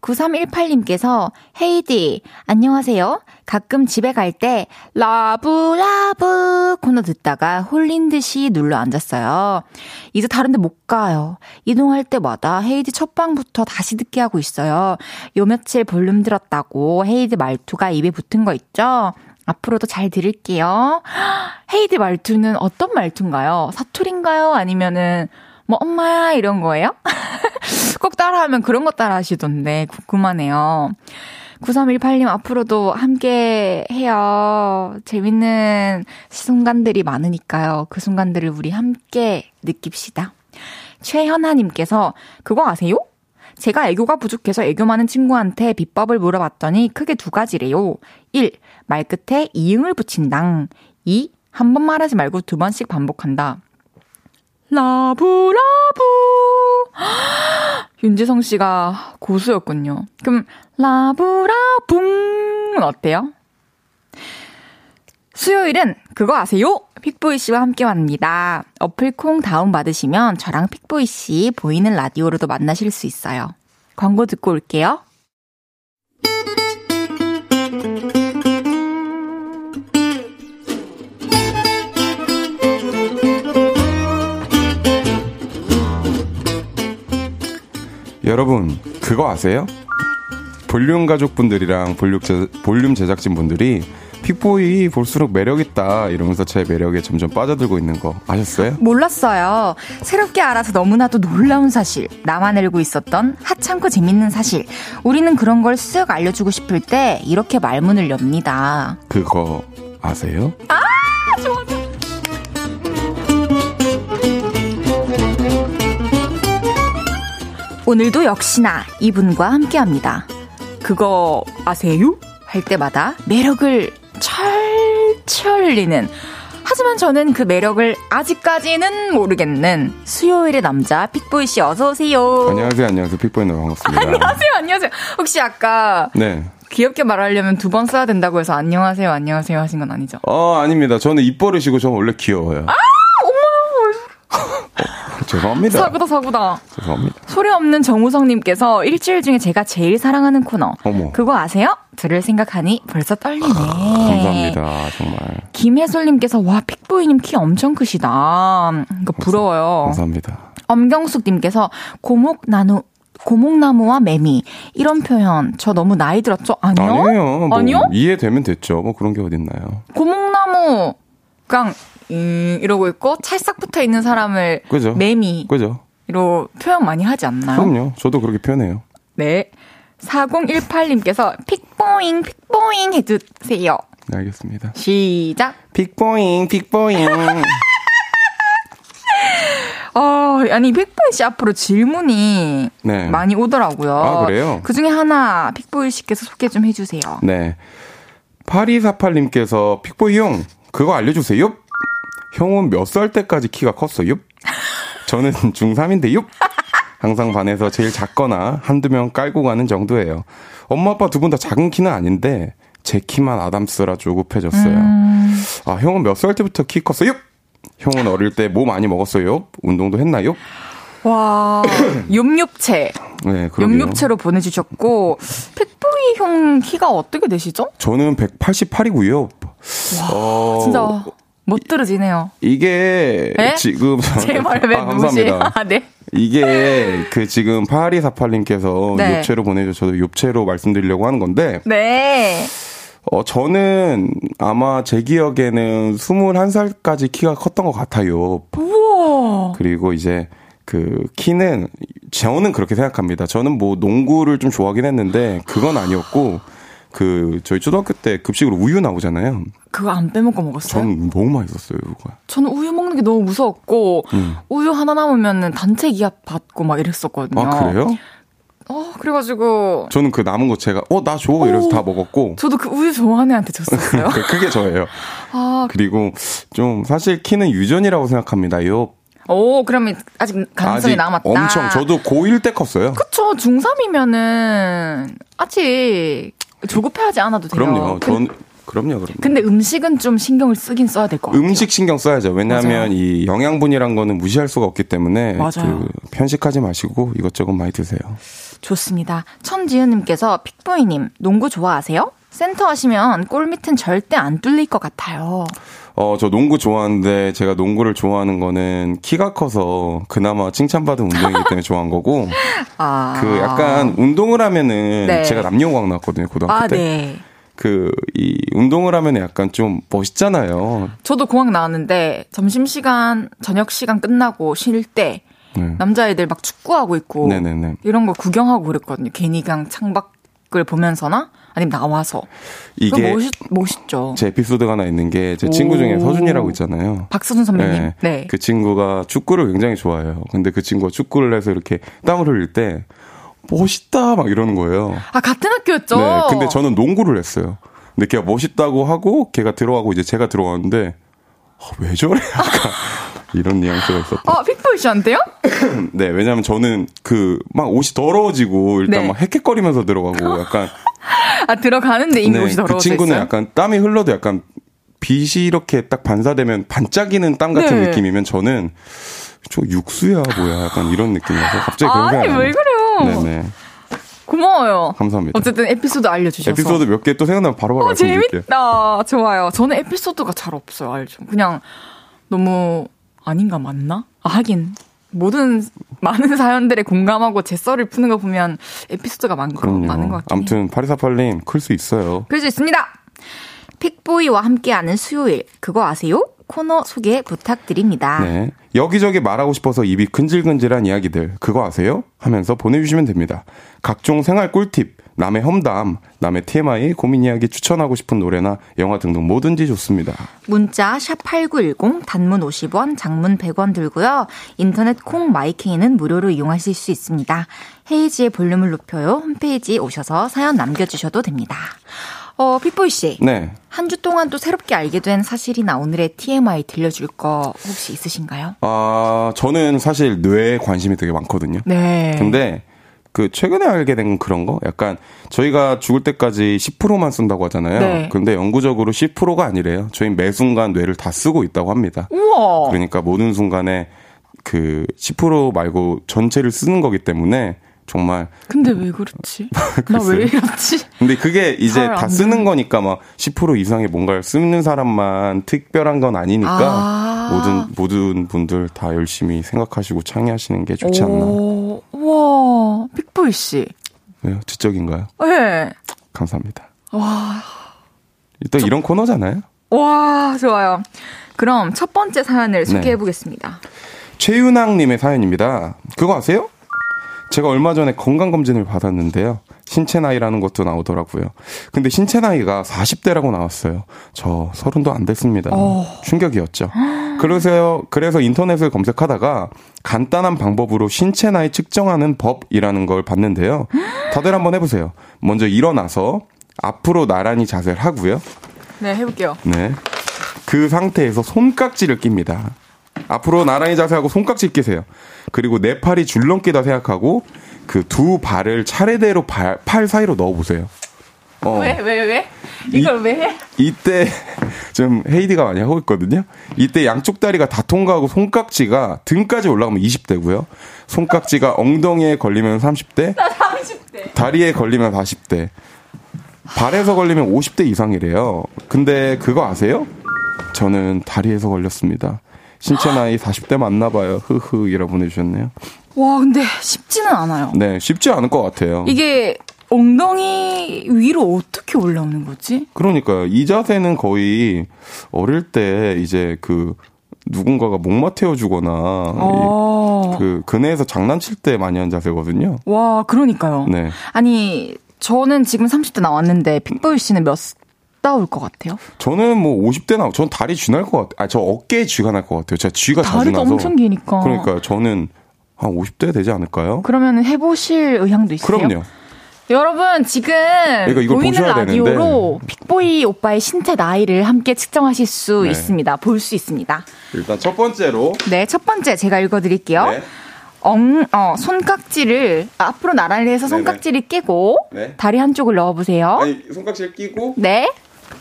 9318님께서 헤이디 안녕하세요. 가끔 집에 갈때 라브라브 코너 듣다가 홀린 듯이 눌러 앉았어요. 이제 다른 데 못 가요. 이동할 때마다 헤이디 첫 방부터 다시 듣게 하고 있어요. 요 며칠 볼륨 들었다고 헤이디 말투가 입에 붙은 거 있죠? 앞으로도 잘 들을게요. 헤이디 말투는 어떤 말투인가요? 사투리인가요? 아니면은 뭐 엄마야 이런 거예요? 꼭 따라하면 그런 거 따라 하시던데 궁금하네요. 9318님 앞으로도 함께 해요. 재밌는 순간들이 많으니까요. 그 순간들을 우리 함께 느낍시다. 최현아님께서 그거 아세요? 제가 애교가 부족해서 애교 많은 친구한테 비법을 물어봤더니 크게 두 가지래요. 1. 말끝에 이응을 붙인당. 2. 한 번 말하지 말고 두 번씩 반복한다. 라브라브. 윤지성 씨가 고수였군요. 그럼 라브라붕은 어때요? 수요일은 그거 아세요? 픽보이 씨와 함께 합니다. 어플 콩 다운받으시면 저랑 픽보이 씨 보이는 라디오로도 만나실 수 있어요. 광고 듣고 올게요. 여러분, 그거 아세요? 볼륨 가족분들이랑 볼륨, 제, 볼륨 제작진분들이 픽보이 볼수록 매력있다 이러면서 제 매력에 점점 빠져들고 있는 거 아셨어요? 몰랐어요. 새롭게 알아서 너무나도 놀라운 사실. 나만 알고 있었던 하찮고 재밌는 사실. 우리는 그런 걸 쓱 알려주고 싶을 때 이렇게 말문을 엽니다. 그거 아세요? 아, 좋아, 오늘도 역시나 이분과 함께 합니다. 그거 아세요? 할 때마다 매력을 철철리는 하지만 저는 그 매력을 아직까지는 모르겠는 수요일의 남자 픽보이 씨 어서 오세요. 안녕하세요, 안녕하세요. 픽보이 너무 반갑습니다. 안녕하세요, 안녕하세요. 혹시 아까 네. 귀엽게 말하려면 두 번 써야 된다고 해서 안녕하세요, 안녕하세요 하신 건 아니죠? 어, 아닙니다. 저는 입버릇이고 저는 원래 귀여워요. 아, 죄송합니다. 사고다 사고다. 죄송합니다. 소리 없는 정우성님께서 일주일 중에 제가 제일 사랑하는 코너. 어머. 그거 아세요? 들을 생각하니 벌써 떨리네. 감사합니다. 정말. 김혜솔님께서 와 픽보이님 키 엄청 크시다. 이거 부러워요. 감사합니다. 엄경숙님께서 고목나무 고목나무와 매미 이런 표현 저 너무 나이 들었죠? 아니요. 아니에요. 뭐 아니요? 이해되면 됐죠. 뭐 그런 게 어딨나요. 고목나무 그냥 음, 이러고 있고 찰싹 붙어 있는 사람을 그죠? 매미 그죠? 이렇게 표현 많이 하지 않나요? 그럼요. 저도 그렇게 표현해요. 네. 4018님께서 픽보잉 픽보잉 해주세요. 네, 알겠습니다. 시작. 픽보잉, 픽보잉. 어, 아니 픽보이 씨 앞으로 질문이 네. 많이 오더라고요. 아, 그래요? 그 중에 하나 픽보이 씨께서 소개 좀 해주세요. 네. 8248님께서 픽보이 형, 그거 알려주세요. 형은 몇 살 때까지 키가 컸어요? 저는 중3인데요. 항상 반에서 제일 작거나 한두 명 깔고 가는 정도예요. 엄마 아빠 두 분 다 작은 키는 아닌데 제 키만 아담스라 조급해졌어요. 음. 아, 형은 몇 살 때부터 키 컸어요? 형은 어릴 때 뭐 많이 먹었어요? 운동도 했나요? 와, 욤욤채. 네, 그러게요. 욤욤채로 보내주셨고, 픽보이 형 키가 어떻게 되시죠? 저는 188이고요. 어, 진짜 못 들어지네요. 이게 네? 지금 제 말을 왜 아? 감사합니다. 아, 네. 이게 그 지금 8248님께서 네. 욕체로 보내줘 저도 욕체로 말씀드리려고 하는 건데 네. 어 저는 아마 제 기억에는 21살까지 키가 컸던 것 같아요. 우와. 그리고 이제 그 키는 저는 그렇게 생각합니다. 저는 뭐 농구를 좀 좋아하긴 했는데 그건 아니었고 그 저희 초등학교 때 급식으로 우유 나오잖아요. 그거 안 빼먹고 먹었어요? 저는 너무 맛있었어요, 그거. 저는 우유 먹는 게 너무 무서웠고 음. 우유 하나 남으면은 단체 기합 받고 막 이랬었거든요. 아 그래요? 어 그래가지고 저는 그 남은 거 제가 어 나 줘 이래서 오. 다 먹었고 저도 그 우유 좋아하는 애한테 줬었어요. 그게 저예요. 아, 그리고 좀 사실 키는 유전이라고 생각합니다. 요 오 그러면 아직 가능성이 아직 남았다. 엄청 저도 고1 때 컸어요. 그쵸 중3이면은 아직 조급해하지 않아도 돼요. 그럼요. 그- 전 그럼요, 그럼요. 근데 음식은 좀 신경을 쓰긴 써야 될 것 같아요. 음식 신경 써야죠. 왜냐하면 맞아요. 이 영양분이란 거는 무시할 수가 없기 때문에 맞아요. 그 편식하지 마시고 이것저것 많이 드세요. 좋습니다. 천지은님께서 픽보이님 농구 좋아하세요? 센터 하시면 골 밑은 절대 안 뚫릴 것 같아요. 어, 저 농구 좋아하는데 제가 농구를 좋아하는 거는 키가 커서 그나마 칭찬받은 운동이기 때문에 좋아한 거고 아. 그 약간 운동을 하면은 네. 제가 남녀공학 나왔거든요 고등학교 아, 때. 네. 그 이 운동을 하면 약간 좀 멋있잖아요. 저도 공학 나왔는데 점심시간, 저녁시간 끝나고 쉴 때 네. 남자애들 막 축구하고 있고 네네네. 이런 거 구경하고 그랬거든요. 괜히 그냥 창밖 을 보면서나 아니면 나와서. 이게 멋있, 멋있죠. 제 에피소드가 하나 있는 게제 오. 친구 중에 서준이라고 있잖아요. 박서준 선배님. 네. 그 친구가 축구를 굉장히 좋아해요. 근데 그 친구가 축구를 해서 이렇게 땀을 흘릴 때 멋있다 막 이러는 거예요. 아, 같은 학교였죠? 네. 근데 저는 농구를 했어요. 근데 걔가 멋있다고 하고 걔가 들어가고 이제 제가 들어갔는데 아, 왜 저래? 이런 뉘앙스가 있었다. 아, 픽보이 씨한테요? 네, 왜냐면 저는 그 막 옷이 더러워지고 일단 네. 막 헥헥거리면서 들어가고 약간 아, 들어가는데 이미 옷이 그 더러워져 친구는 있어요? 약간 땀이 흘러도 약간 빛이 이렇게 딱 반사되면 반짝이는 땀 같은 네. 느낌이면 저는 저 육수야 뭐야 약간 이런 느낌이라서 갑자기 그런 아니, 생각이 왜 그래요? 네네 고마워요. 감사합니다. 어쨌든 에피소드 알려주셔서. 에피소드 몇 개 또 생각나면 바로바로 어, 말씀드릴게요. 재밌다. 좋아요. 저는 에피소드가 잘 없어요. 알죠? 그냥 너무 아닌가 맞나? 아, 하긴 모든 많은 사연들에 공감하고 제 썰을 푸는 거 보면 에피소드가 많, 그럼요. 많은 것 같긴 해요. 아무튼 파리사팔님 클 수 있어요. 그럴 수 있습니다. 픽보이와 함께하는 수요일, 그거 아세요? 코너 소개 부탁드립니다. 네. 여기저기 말하고 싶어서 입이 근질근질한 이야기들, 그거 아세요? 하면서 보내주시면 됩니다. 각종 생활 꿀팁, 남의 험담, 남의 TMI, 고민 이야기 추천하고 싶은 노래나 영화 등등 뭐든지 좋습니다. 문자 샵8910 단문 50원, 장문 100원 들고요. 인터넷 콩 마이케이는 무료로 이용하실 수 있습니다. 헤이지의 볼륨을 높여요. 홈페이지에 오셔서 사연 남겨주셔도 됩니다. 어, 픽보이 씨. 네. 한 주 동안 또 새롭게 알게 된 사실이나 오늘의 TMI 들려줄 거 혹시 있으신가요? 아, 저는 사실 뇌에 관심이 되게 많거든요. 네. 근데 그 최근에 알게 된 그런 거 약간 저희가 죽을 때까지 10%만 쓴다고 하잖아요. 네. 근데 영구적으로 10%가 아니래요. 저희 매 순간 뇌를 다 쓰고 있다고 합니다. 우와. 그러니까 모든 순간에 그 10% 말고 전체를 쓰는 거기 때문에 정말 근데 왜 그렇지? 나. 왜 이렇지? 근데 그게 이제 다 쓰는 거니까 막 10% 이상의 뭔가를 쓰는 사람만 특별한 건 아니니까 아. 모든 모든 분들 다 열심히 생각하시고 창의하시는 게 좋지 않나. 오. 픽보이 씨. 네, 지적인가요? 네. 감사합니다. 와. 또 이런 코너잖아요. 와, 좋아요. 그럼 첫 번째 사연을 네. 소개해 보겠습니다. 최윤학님의 사연입니다. 그거 아세요? 제가 얼마 전에 건강검진을 받았는데요. 신체 나이라는 것도 나오더라고요. 근데 신체 나이가 40대라고 나왔어요. 저 서른도 안 됐습니다. 충격이었죠. 그래서, 그래서 인터넷을 검색하다가 간단한 방법으로 신체 나이 측정하는 법이라는 걸 봤는데요. 다들 한번 해보세요. 먼저 일어나서 앞으로 나란히 자세를 하고요. 네, 해볼게요. 네. 그 상태에서 손깍지를 낍니다. 앞으로 나란히 자세하고 손깍지 끼세요. 그리고 내 팔이 줄넘기다 생각하고 그 두 발을 차례대로 발, 팔 사이로 넣어보세요. 어, 왜, 왜, 왜? 이걸 왜 해? 이때 좀 헤이디가 많이 하고 있거든요. 이때 양쪽 다리가 다 통과하고 손깍지가 등까지 올라가면 20대고요. 손깍지가 엉덩이에 걸리면 30대, 나 30대. 다리에 걸리면 40대. 발에서 걸리면 50대 이상이래요. 근데 그거 아세요? 저는 다리에서 걸렸습니다. 신체 나이 40대 맞나 봐요. 흐흐 이라 보내주셨네요. 와, 근데 쉽지는 않아요. 네, 쉽지 않을 것 같아요. 이게 엉덩이 위로 어떻게 올라오는 거지? 그러니까요. 이 자세는 거의 어릴 때 이제 그 누군가가 목마 태워주거나 어. 이- 그 그네에서 장난칠 때 많이 한 자세거든요. 와, 그러니까요. 네. 아니, 저는 지금 30대 나왔는데 픽보이 씨는 몇 따올 것 같아요? 저는 뭐 50대 나, 전 다리 쥐 날 것 같아요. 아, 저 어깨에 쥐가 날 것 같아요. 제가 쥐가 자주 다리가 나서. 엄청 기니까. 그러니까요. 저는 한 50대 되지 않을까요? 그러면 해보실 의향도 있어요? 그럼요. 여러분 지금 그러니까 보이는 라디오로 픽보이 오빠의 신체 나이를 함께 측정하실 수 네. 있습니다. 볼 수 있습니다. 일단 첫 번째로 네, 첫 번째 제가 읽어 드릴게요. 네. 엉, 어, 손깍지를 앞으로 나란히 해서 네네. 손깍지를 끼고 네. 다리 한쪽을 넣어 보세요. 아니 손깍지를 끼고 네.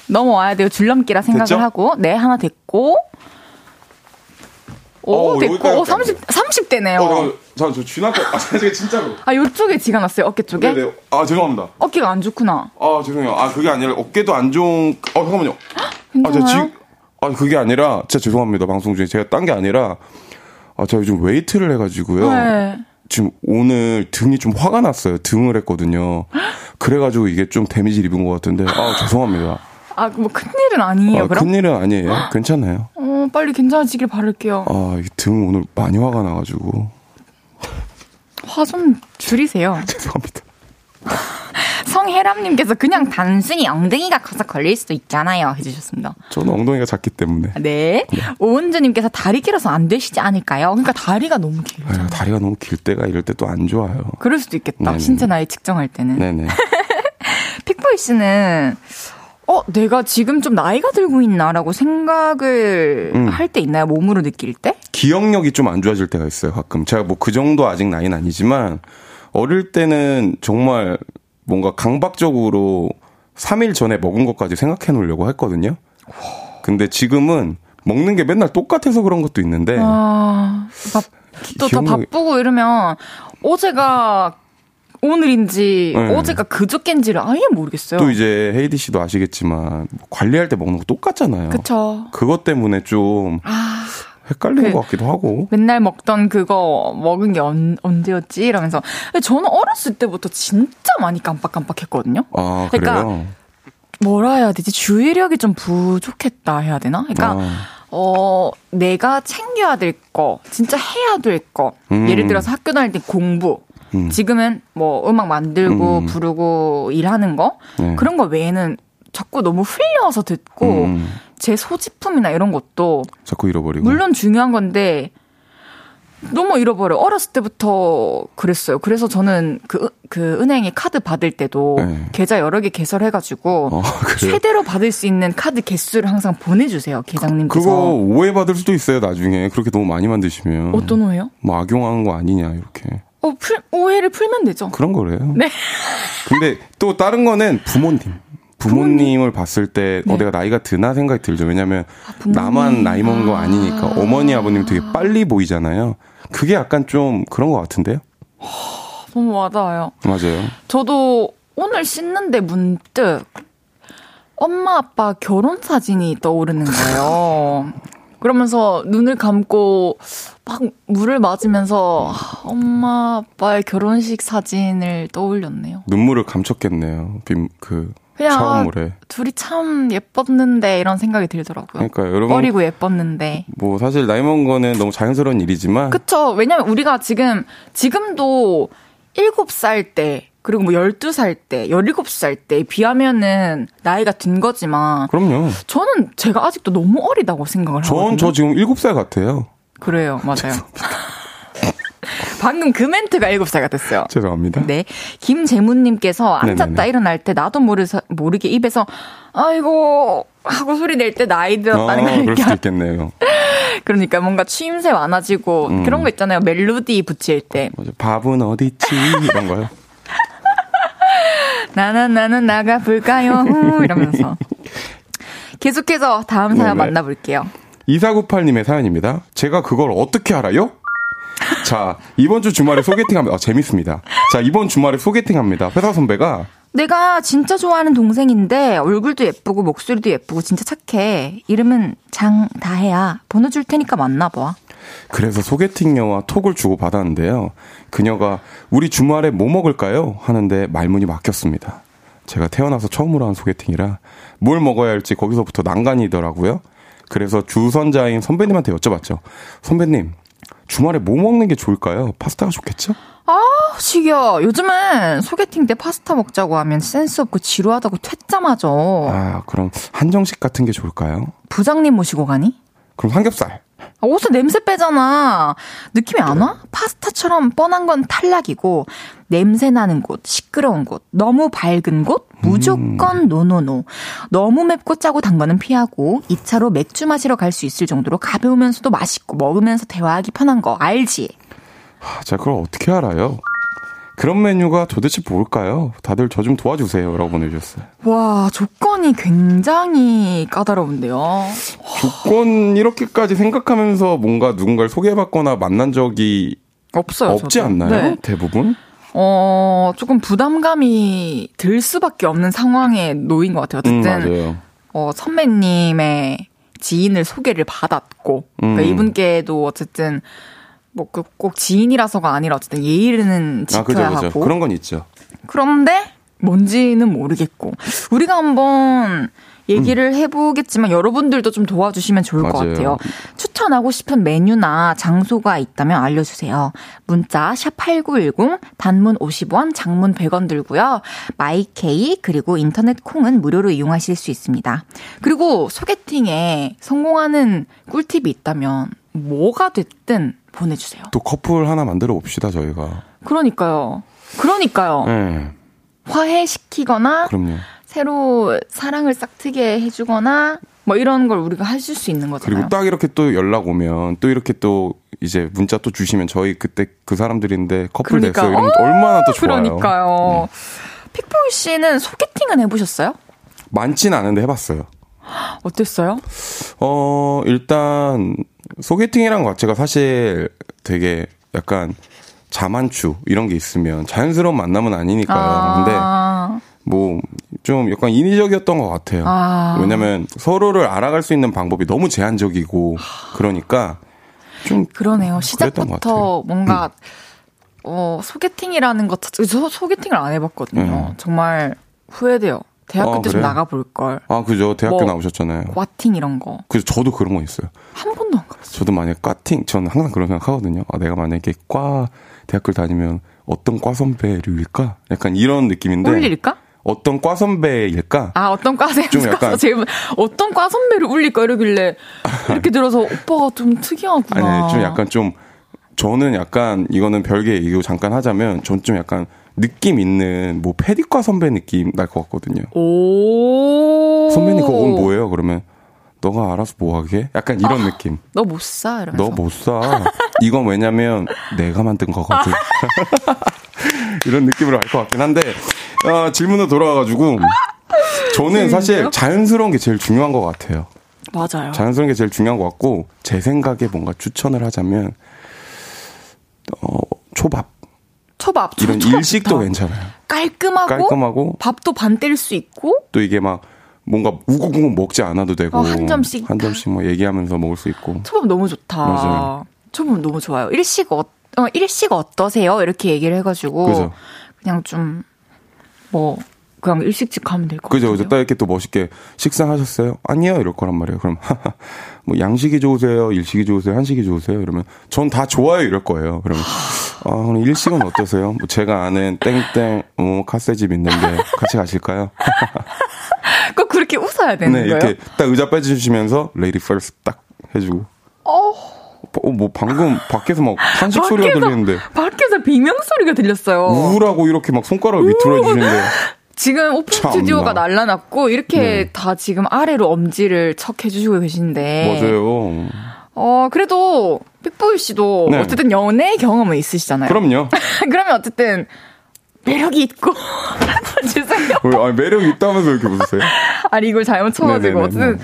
넘어와야 돼요. 줄넘기라 생각을 됐죠? 하고. 네, 하나 됐고. 오, 어, 됐고. 오, 30, 30대네요. 어, 잠깐 저저 쥐날 것 아, 제가 진짜로. 아, 요쪽에 지가 났어요. 어깨 쪽에. 네네. 아 죄송합니다. 어깨가 안 좋구나. 아 죄송해요. 아 그게 아니라 어깨도 안 좋은. 어 잠깐만요. 아, 괜찮아요? 제가 지, 아, 그게 아니라, 진짜 죄송합니다. 방송 중에. 제가 딴 게 아니라, 아, 제가 요즘 웨이트를 해가지고요. 네. 지금 오늘 등이 좀 화가 났어요. 등을 했거든요. 그래가지고 이게 좀 데미지를 입은 것 같은데, 아, 죄송합니다. 아, 뭐 큰일은 아니에요, 아, 그럼? 큰일은 아니에요. 괜찮아요. 어, 빨리 괜찮아지길 바랄게요. 아, 이 등 오늘 많이 화가 나가지고. 화 좀 줄이세요. 죄송합니다. 성혜람님께서 그냥 단순히 엉덩이가 커서 걸릴 수도 있잖아요. 해주셨습니다. 저는 엉덩이가 작기 때문에. 네. 오은주님께서 다리 길어서 안 되시지 않을까요? 그러니까 다리가 너무 길죠. 아유, 다리가 너무 길 때가 이럴 때 또 안 좋아요. 그럴 수도 있겠다. 네네. 신체 나이 측정할 때는. 네네. 픽보이 씨는 어, 내가 지금 좀 나이가 들고 있나라고 생각을 음. 할때 있나요? 몸으로 느낄 때? 기억력이 좀 안 좋아질 때가 있어요, 가끔. 제가 뭐 그 정도 아직 나이는 아니지만, 어릴 때는 정말 뭔가 강박적으로 3일 전에 먹은 것까지 생각해 놓으려고 했거든요. 근데 지금은 먹는 게 맨날 똑같아서 그런 것도 있는데, 아, 또다 기억력이- 바쁘고 이러면 어제가 오늘인지 네. 어제가 그저께인지를 아예 모르겠어요. 또 이제 헤이디 씨도 아시겠지만, 뭐 관리할 때 먹는 거 똑같잖아요. 그쵸. 그것 때문에 좀 아, 헷갈리는 그- 것 같기도 하고. 맨날 먹던 그거 먹은 게 언, 언제였지? 이러면서. 저는 어렸을 때부터 진짜 많이 깜빡깜빡했거든요. 아, 그러니까 그래요? 뭐라 해야 되지? 주의력이 좀 부족했다 해야 되나? 그러니까 어, 어 내가 챙겨야 될 거, 진짜 해야 될 거. 음. 예를 들어서 학교 다닐 때 공부. 음. 지금은 뭐 음악 만들고 음. 부르고 일하는 거 네. 그런 거 외에는 자꾸 너무 흘려서 듣고 음. 제 소지품이나 이런 것도 자꾸 잃어버리고 물론 중요한 건데 너무 잃어버려. 어렸을 때부터 그랬어요. 그래서 저는 그, 그 은행에 카드 받을 때도 네. 계좌 여러 개 개설해가지고 어, 최대로 받을 수 있는 카드 개수를 항상 보내주세요. 계장님께서. 그 거 오해받을 수도 있어요. 나중에 그렇게 너무 많이 만드시면. 어떤 오해요? 뭐 악용하는 거 아니냐 이렇게. 어, 풀, 오해를 풀면 되죠. 그런 거래요. 네. 근데 또 다른 거는 부모님. 부모님을 봤을 때 어, 네. 어, 내가 나이가 드나 생각이 들죠. 왜냐면 아, 나만 나이 먹은 거 아니니까 아. 어머니 아버님 되게 빨리 보이잖아요. 그게 약간 좀 그런 것 같은데요? 너무 와닿아요. 맞아요. 저도 오늘 씻는데 문득 엄마 아빠 결혼 사진이 떠오르는 거예요. 그러면서 눈을 감고 막 물을 맞으면서 엄마 아빠의 결혼식 사진을 떠올렸네요. 눈물을 감췄겠네요. 그 그냥 처음으로. 둘이 참 예뻤는데 이런 생각이 들더라고요. 그러니까 여러분 어리고 예뻤는데. 뭐 사실 나이 먹은 거는 너무 자연스러운 일이지만. 그쵸. 왜냐면 우리가 지금 지금도 7살 때 그리고 뭐 12살 때, 17살 때 비하면은 나이가 든 거지만. 그럼요. 저는 제가 아직도 너무 어리다고 생각을 하거든요. 전 저 지금 7살 같아요. 그래요. 맞아요. 방금 그 멘트가 7살 같았어요. 죄송합니다. 네. 김재문님께서 앉았다 네네네. 일어날 때 나도 모르서, 모르게 입에서 아이고 하고 소리 낼 때 나이 들었다는 어, 걸 그럴 수도 있겠네요. 그러니까 뭔가 취임새 많아지고 음. 그런 거 있잖아요. 멜로디 붙일 때. 맞아. 밥은 어디 있지? 이런 거요. 나는 나는 나가 볼까요? 이러면서. 계속해서 다음 사연 네네. 만나볼게요. 2498님의 사연입니다. 제가 그걸 어떻게 알아요? 자, 이번 주 주말에 소개팅 합니다. 아, 재밌습니다. 자, 이번 주말에 소개팅 합니다. 회사 선배가 내가 진짜 좋아하는 동생인데 얼굴도 예쁘고 목소리도 예쁘고 진짜 착해. 이름은 장다혜야. 번호 줄 테니까 만나봐. 그래서 소개팅녀와 톡을 주고 받았는데요. 그녀가 우리 주말에 뭐 먹을까요? 하는데 말문이 막혔습니다. 제가 태어나서 처음으로 한 소개팅이라 뭘 먹어야 할지 거기서부터 난관이더라고요. 그래서 주선자인 선배님한테 여쭤봤죠. 선배님, 주말에 뭐 먹는 게 좋을까요? 파스타가 좋겠죠? 아, 시겨. 요즘은 소개팅 때 파스타 먹자고 하면 센스 없고 지루하다고 퇴짜 맞죠. 아, 그럼 한정식 같은 게 좋을까요? 부장님 모시고 가니? 그럼 삼겹살. 아, 옷에 냄새 배잖아. 느낌이 안 와? 파스타처럼 뻔한 건 탈락이고, 냄새 나는 곳, 시끄러운 곳, 너무 밝은 곳, 무조건 음. no no no. 너무 맵고 짜고 단 거는 피하고, 2차로 맥주 마시러 갈 수 있을 정도로 가벼우면서도 맛있고, 먹으면서 대화하기 편한 거, 알지? 하, 자, 그걸 어떻게 알아요? 그런 메뉴가 도대체 뭘까요? 다들 저 좀 도와주세요. 라고 보내주셨어요. 와, 조건이 굉장히 까다로운데요. 조건 이렇게까지 생각하면서 뭔가 누군가를 소개받거나 만난 적이 없어요. 없지 저도. 않나요? 네. 대부분? 어, 조금 부담감이 들 수밖에 없는 상황에 놓인 것 같아요. 어쨌든, 음, 어, 선배님의 지인을 소개를 받았고, 그러니까 음. 이분께도 어쨌든 뭐꼭 그 지인이라서가 아니라 어쨌든 예의는 지켜야 아, 그죠, 그죠. 하고 그런 건 있죠. 그런데 뭔지는 모르겠고 우리가 한번 얘기를 음. 해보겠지만 여러분들도 좀 도와주시면 좋을 맞아요. 것 같아요. 추천하고 싶은 메뉴나 장소가 있다면 알려주세요. 문자 샵8910 단문 50원 장문 100원 들고요. 마이케이 그리고 인터넷 콩은 무료로 이용하실 수 있습니다. 그리고 소개팅에 성공하는 꿀팁이 있다면 뭐가 됐든 보내주세요. 또 커플 하나 만들어 봅시다, 저희가. 그러니까요. 그러니까요. 네. 화해시키거나, 그럼요. 새로 사랑을 싹트게 해주거나, 뭐 이런 걸 우리가 하실 수 있는 거잖아요. 그리고 딱 이렇게 또 연락 오면, 또 이렇게 또 이제 문자 또 주시면 저희 그때 그 사람들인데 커플 그러니까. 됐어요. 이러면 얼마나 또 좋아요. 그러니까요. 네. 픽보이 씨는 소개팅은 해보셨어요? 많진 않은데 해봤어요. 어땠어요? 어, 일단 소개팅이란 것 자체가 사실 되게 약간 자만추 이런 게 있으면 자연스러운 만남은 아니니까요. 아. 근데 뭐 좀 약간 인위적이었던 것 같아요. 아. 왜냐면 서로를 알아갈 수 있는 방법이 너무 제한적이고 그러니까 좀 그러네요. 시작부터 뭔가 음. 어 소개팅이라는 것 소, 소개팅을 안 해봤거든요. 음. 정말 후회돼요. 대학교 아, 때좀 나가볼 걸. 아 그죠. 대학교 뭐, 나오셨잖아요. 과팅 이런 거. 그래서 저도 그런 거 있어요. 한 번도 안 가봤어요. 저도 만약 과팅, 저는 항상 그런 생각하거든요. 아 내가 만약에 과 대학교 를 다니면 어떤 과 선배류일까? 약간 이런 느낌인데. 울릴까? 어떤 과 선배일까? 아, 어떤 과생 좀 약간 제일 어떤 과 선배를 울릴까 이러길래 이렇게 들어서 오빠가 좀 특이하구나. 아니, 좀 약간 좀 저는 약간 이거는 별개 얘기고 잠깐 하자면 전 좀 약간 느낌 있는 뭐 패디과 선배 느낌 날 것 같거든요. 오. 선배님 그건 뭐예요? 그러면 너가 알아서 뭐 하게? 약간 이런 아, 느낌. 너 못 사, 이러면서. 너 못 사. 이건 왜냐면 내가 만든 거거든. 이런 느낌으로 알 것 같긴 한데, 어, 질문으로 돌아와가지고, 저는 사실 자연스러운 게 제일 중요한 것 같아요. 맞아요. 자연스러운 게 제일 중요한 것 같고, 제 생각에 뭔가 추천을 하자면, 어, 초밥. 초밥. 이런 초밥 일식도 좋다. 괜찮아요. 깔끔하고, 깔끔하고, 밥도 반 때릴 수 있고, 또 이게 막, 뭔가 우거우거 먹지 않아도 되고 어, 한 점씩 한 점씩 뭐 얘기하면서 먹을 수 있고 초밥 너무 좋다. 맞아요. 초밥 너무 좋아요. 일식 어, 어 일식 어떠세요? 이렇게 얘기를 해가지고 그죠. 그냥 좀 뭐 그냥 일식집 가면 될 것 같아요. 그죠, 그죠. 딱 이렇게 또 멋있게 식사하셨어요? 아니요, 이럴 거란 말이에요. 그럼 뭐 양식이 좋으세요, 일식이 좋으세요, 한식이 좋으세요? 이러면 전 다 좋아요 이럴 거예요. 그러면 아, 그럼 일식은 어떠세요? 뭐 제가 아는 땡땡 오마카세집 있는데 같이 가실까요? 꼭 그렇게 웃어야 되는 네, 거예요? 이렇게 딱 의자 빼주시면서 lady first 딱 해주고. 어. 어, 뭐 방금 밖에서 막 한식 밖에서, 소리가 들리는데. 밖에서 비명 소리가 들렸어요. 우라고 이렇게 막 손가락을 밑으로 해주시는데. 지금 오픈 참나. 스튜디오가 날라났고 이렇게 네. 다 지금 아래로 엄지를 척 해주시고 계신데. 맞아요. 어 그래도 픽보이 씨도 네. 어쨌든 연애 경험은 있으시잖아요. 그럼요. 그러면 어쨌든 매력이 있고. 왜, 아니, 매력이 있다면서 이렇게 웃으세요? 아니 이걸 잘못 쳐가지고 어쨌든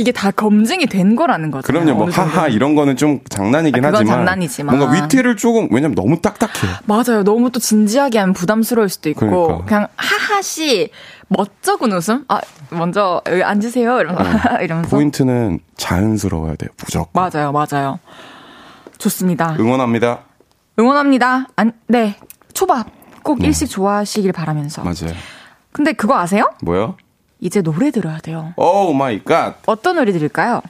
이게 다 검증이 된 거라는 거죠. 그럼요. 뭐 하하 이런 거는 좀 장난이긴 아, 하지만 장난이지만 뭔가 위트를 조금 왜냐면 너무 딱딱해요. 맞아요. 너무 또 진지하게 하면 부담스러울 수도 있고 그러니까. 그냥 하하씨 멋쩍은 웃음? 아 먼저 여기 앉으세요. 이러면서, 네. 이러면서 포인트는 자연스러워야 돼요. 무조건. 맞아요. 맞아요. 좋습니다. 응원합니다. 응원합니다. 안, 네. 초밥 꼭 네. 일식 좋아하시길 바라면서. 맞아요. 근데 그거 아세요? 뭐요? 이제 노래 들어야 돼요. Oh my God. 어떤 노래 들을까요?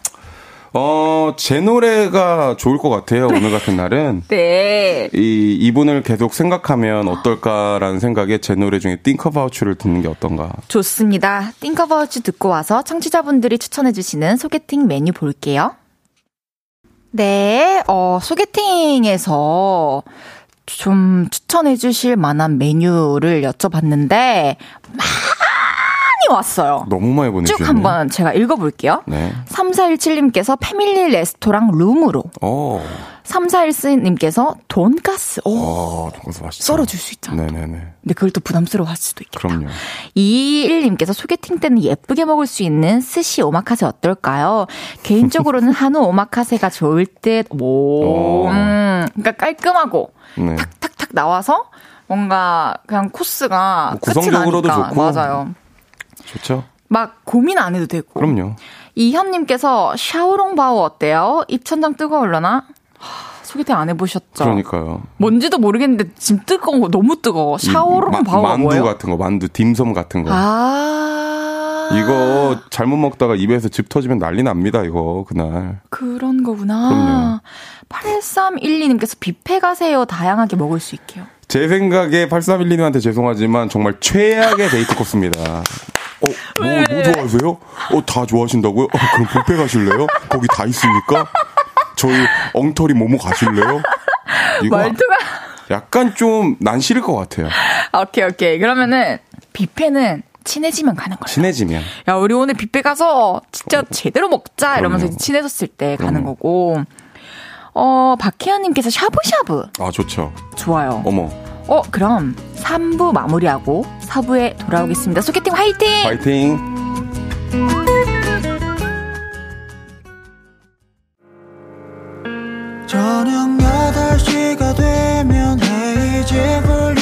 어, 제 노래가 좋을 것 같아요. 오늘 같은 날은. 네. 이, 이분을 계속 생각하면 어떨까라는 생각에 제 노래 중에 Think About You를 듣는 게 어떤가. 좋습니다. Think About You 듣고 와서 청취자분들이 추천해주시는 소개팅 메뉴 볼게요. 네, 어, 소개팅에서 좀 추천해 주실 만한 메뉴를 여쭤봤는데 많이 왔어요. 너무 많이 보내주셨네요. 쭉 한번 제가 읽어볼게요. 네. 3417님께서 패밀리 레스토랑 룸으로. 오. 3414님께서 돈가스. 오. 오 돈가스 맛있어. 썰어줄 수 있잖아. 네네네. 근데 그걸 또 부담스러워 할 수도 있겠다. 그럼요. 221님께서 소개팅 때는 예쁘게 먹을 수 있는 스시 오마카세 어떨까요? 개인적으로는 한우 오마카세가 좋을 듯. 오. 음, 그러니까 깔끔하고 네. 탁탁탁 나와서 뭔가 그냥 코스가 뭐 구성적으로도 좋고 맞아요. 좋죠. 막 고민 안 해도 되고. 그럼요. 이현님께서 샤오롱 바오 어때요? 입천장 뜨거울려나? 소개팅 안 해보셨죠? 그러니까요. 뭔지도 모르겠는데 지금 뜨거운 거 너무 뜨거워. 샤오롱바오가 만두 뭐예요? 같은 거, 만두, 딤섬 같은 거. 아. 이거 잘못 먹다가 입에서 집 터지면 난리 납니다, 이거, 그날. 그런 거구나. 그럼요. 8312님께서 뷔페 가세요. 다양하게 먹을 수 있게요. 제 생각에 8312님한테 죄송하지만 정말 최악의 데이트 코스입니다. 어, 뭐, 뭐 좋아하세요? 어, 다 좋아하신다고요? 어, 그럼 뷔페 가실래요? 거기 다 있습니까? 저희 엉터리 모모 가실래요? 이거 말투가 약간 좀난 싫을 것 같아요. 오케이 오케이 그러면은 뷔페는 친해지면 가는 거예요. 친해지면. 야 우리 오늘 뷔페 가서 진짜 어, 제대로 먹자 이러면서. 친해졌을 때 그럼요. 가는 거고. 어 박혜연님께서 샤브샤브. 아 좋죠. 좋아요. 어머. 어 그럼 3부 마무리하고 4부에 돌아오겠습니다. 소개팅 화이팅! 화이팅! 저녁 8시가 되면 헤이즈 볼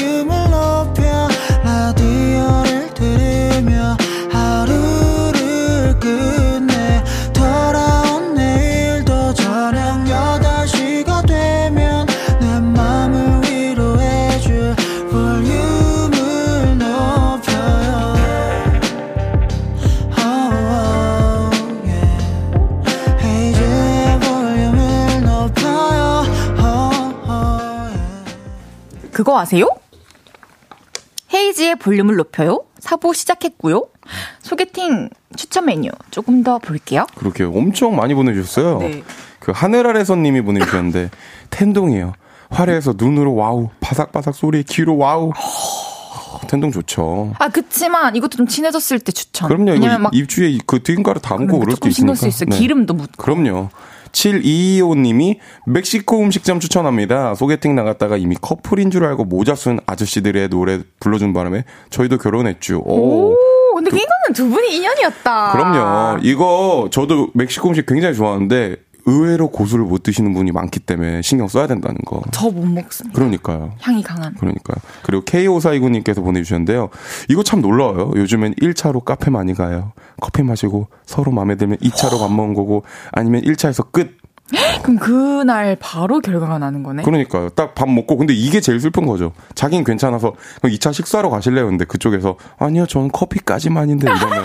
그거 아세요? 헤이즈의 볼륨을 높여요. 사보 시작했고요. 소개팅 추천 메뉴 조금 더 볼게요. 그렇게 엄청 많이 보내주셨어요. 네. 그 하늘 아래서 님이 보내주셨는데 텐동이에요. 화려해서 눈으로 wow, 바삭바삭 소리에 귀로 wow. 텐동 좋죠. 아 그치만 이것도 좀 친해졌을 때 추천. 그럼요. 왜냐면 막 입 주위에 그 튀김가루 담고 그럴 수도 조금 신경 있으니까. 쓸수 있어. 네. 기름도 묻고. 그럼요. 7225님이 멕시코 음식점 추천합니다. 소개팅 나갔다가 이미 커플인 줄 알고 모자 쓴 아저씨들의 노래 불러준 바람에 저희도 결혼했죠. 오. 오, 근데 이거는 두 분이 인연이었다. 그럼요. 이거 저도 멕시코 음식 굉장히 좋아하는데 의외로 고수를 못 드시는 분이 많기 때문에 신경 써야 된다는 거. 저 못 먹습니다. 그러니까요. 향이 강한. 그러니까요. 그리고 K5429님께서 보내주셨는데요. 이거 참 놀라워요. 요즘엔 1차로 카페 많이 가요. 커피 마시고 서로 마음에 들면 2차로 밥 먹은 거고 아니면 1차에서 끝. 그럼 그날 바로 결과가 나는 거네. 그러니까요. 딱 밥 먹고 근데 이게 제일 슬픈 거죠. 자긴 괜찮아서 그럼 2차 식사하러 가실래요? 근데 그쪽에서 아니요. 저는 커피까지만인데 이러면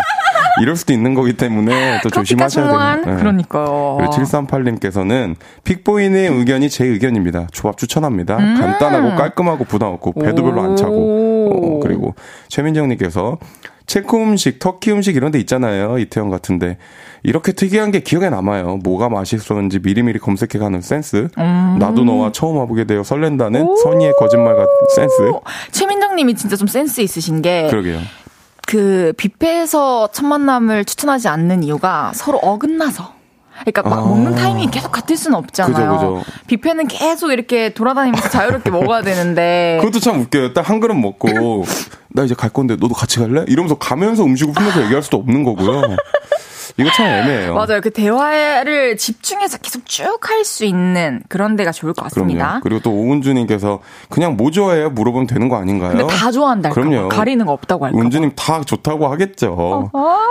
이럴 수도 있는 거기 때문에 또 조심하셔야? 됩니다. 네. 그러니까요. 그리고 738님께서는 픽보이의 의견이 제 의견입니다. 조합 추천합니다. 음. 간단하고 깔끔하고 부담 없고 배도 별로 안 차고. 오. 어, 그리고 최민정님께서 체코 음식, 터키 음식 이런 데 있잖아요. 이태원 같은데. 이렇게 특이한 게 기억에 남아요. 뭐가 맛있었는지 미리미리 검색해가는 센스. 음. 나도 너와 처음 와보게 되어 설렌다는 선의의 거짓말 같은 센스. 최민정님이 진짜 좀 센스 있으신 게 그러게요. 그 뷔페에서 첫 만남을 추천하지 않는 이유가 서로 어긋나서. 그러니까 막 아. 먹는 타이밍이 계속 같을 수는 없잖아요. 그죠, 그죠. 뷔페는 계속 이렇게 돌아다니면서 자유롭게 먹어야 되는데. 그것도 참 웃겨요. 딱 한 그릇 먹고 나 이제 갈 건데 너도 같이 갈래? 이러면서 가면서 음식을 풀면서 얘기할 수도 없는 거고요. 이거 참 애매해요. 맞아요. 그 대화를 집중해서 계속 쭉 할 수 있는 그런 데가 좋을 것 같습니다. 그럼요. 그리고 또 오은주님께서 그냥 뭐 좋아해요? 물어보면 되는 거 아닌가요? 근데 다 좋아한다 할까 그럼요. 봐. 가리는 거 없다고 할까 봐. 은주님 다 좋다고 하겠죠.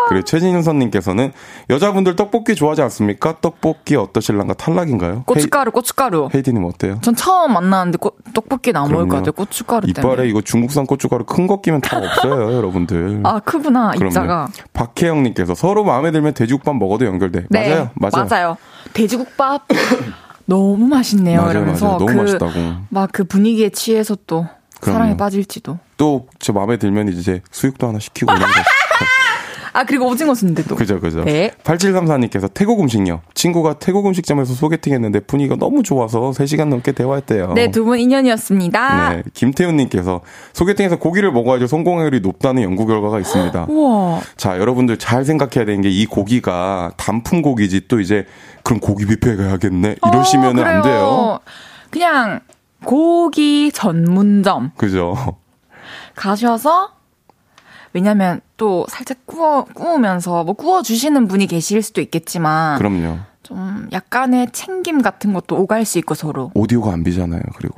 그리고 최진선님께서는 여자분들 떡볶이 좋아하지 않습니까? 떡볶이 어떠실랑가 탈락인가요? 고춧가루, 고춧가루. 헤이, 디님 어때요? 전 처음 만났는데 꽃- 떡볶이 안 먹을 것 같아요. 고춧가루 때문에. 이빨에 이거 중국산 고춧가루 큰 거 끼면 다 없어요, 여러분들. 아, 크구나, 그럼요. 입자가. 박혜영님께서 서로 마음에 들면 돼지국밥 먹어도 연결돼. 네, 맞아요, 맞아요. 돼지국밥 너무 맛있네요. 맞아요, 이러면서 맞아요. 너무 그, 맛있다고. 막 그 분위기에 취해서 또 그럼요. 사랑에 빠질지도. 또저 마음에 들면 이제 수육도 하나 시키고 이런 거. 아 그리고 오징어 순대도. 그죠, 그죠. 네. 8734님께서 태국 음식요. 친구가 태국 음식점에서 소개팅 했는데 분위기가 너무 좋아서 3시간 넘게 대화했대요. 네, 두 분 인연이었습니다. 네. 김태훈님께서 소개팅에서 고기를 먹어야지 성공률이 높다는 연구 결과가 있습니다. 우와. 자, 여러분들 잘 생각해야 되는 게 이 고기가 단품 고기지 또 이제 그럼 고기 뷔페 가야겠네. 이러시면 어, 안 그래요. 돼요. 그냥 고기 전문점 그죠. 가셔서 왜냐면 또 살짝 구워 구우면서 뭐 구워 주시는 분이 계실 수도 있겠지만 그럼요. 좀 약간의 챙김 같은 것도 오갈 수 있고 서로. 오디오가 안 비잖아요. 그리고.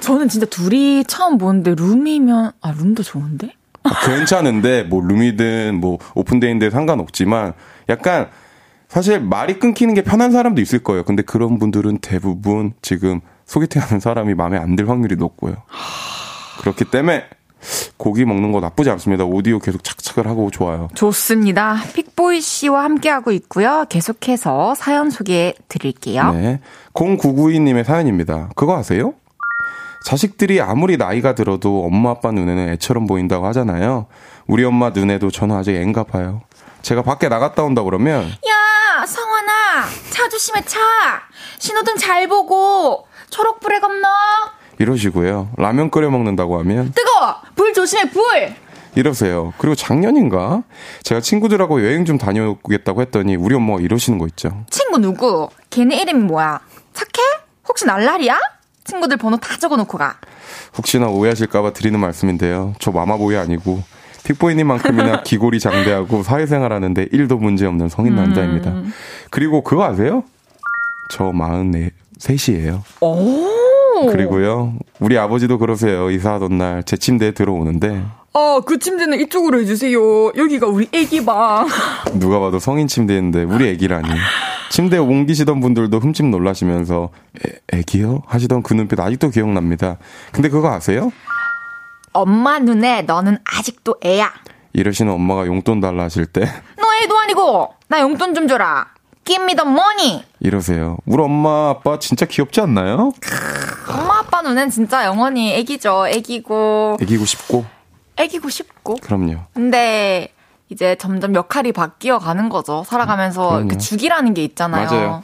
저는 진짜 둘이 처음 보는데 룸이면 아 룸도 좋은데? 아, 괜찮은데 뭐 룸이든 뭐 오픈데이인데 상관없지만 약간 사실 말이 끊기는 게 편한 사람도 있을 거예요. 근데 그런 분들은 대부분 지금 소개팅하는 사람이 마음에 안 들 확률이 높고요. 그렇기 때문에 고기 먹는 거 나쁘지 않습니다. 오디오 계속 착착을 하고 좋아요. 좋습니다. 픽보이 씨와 함께하고 있고요. 계속해서 사연 소개해 드릴게요. 네. 0992님의 사연입니다. 그거 아세요? 자식들이 아무리 나이가 들어도 엄마 아빠 눈에는 애처럼 보인다고 하잖아요. 우리 엄마 눈에도 저는 아직 앤가 봐요. 제가 밖에 나갔다 온다 그러면 야, 성환아, 차 조심해, 차. 신호등 잘 보고, 초록불에 건너. 이러시고요. 라면 끓여 먹는다고 하면 뜨거워! 불 조심해, 불! 이러세요. 그리고 작년인가 제가 친구들하고 여행 좀 다녀오겠다고 했더니 우리 엄마가 이러시는 거 있죠. 친구 누구? 걔네 이름이 뭐야? 착해? 혹시 날라리야? 친구들 번호 다 적어놓고 가. 혹시나 오해하실까봐 드리는 말씀인데요. 저 마마보이 아니고 픽보이님만큼이나 기골이 장대하고 사회생활하는데 1도 문제없는 성인 남자입니다. 그리고 그거 아세요? 저 43이에요. 오! 그리고요, 우리 아버지도 그러세요. 이사하던 날 제 침대에 들어오는데 아, 그 침대는 이쪽으로 해주세요. 여기가 우리 애기 방. 누가 봐도 성인 침대인데 우리 애기라니. 침대에 옮기시던 분들도 흠집 놀라시면서 애, 애기요? 하시던 그 눈빛 아직도 기억납니다. 근데 그거 아세요? 엄마 눈에 너는 아직도 애야. 이러시는 엄마가 용돈 달라 하실 때 너 애도 아니고, 나 용돈 좀 줘라. Give me the money. 이러세요. 우리 엄마 아빠 진짜 귀엽지 않나요? 눈엔 진짜 영원히 애기죠. 애기고 애기고 싶고. 애기고 싶고. 그럼요. 근데 이제 점점 역할이 바뀌어 가는 거죠. 살아가면서 그럼요. 그 주기라는 게 있잖아요. 맞아요.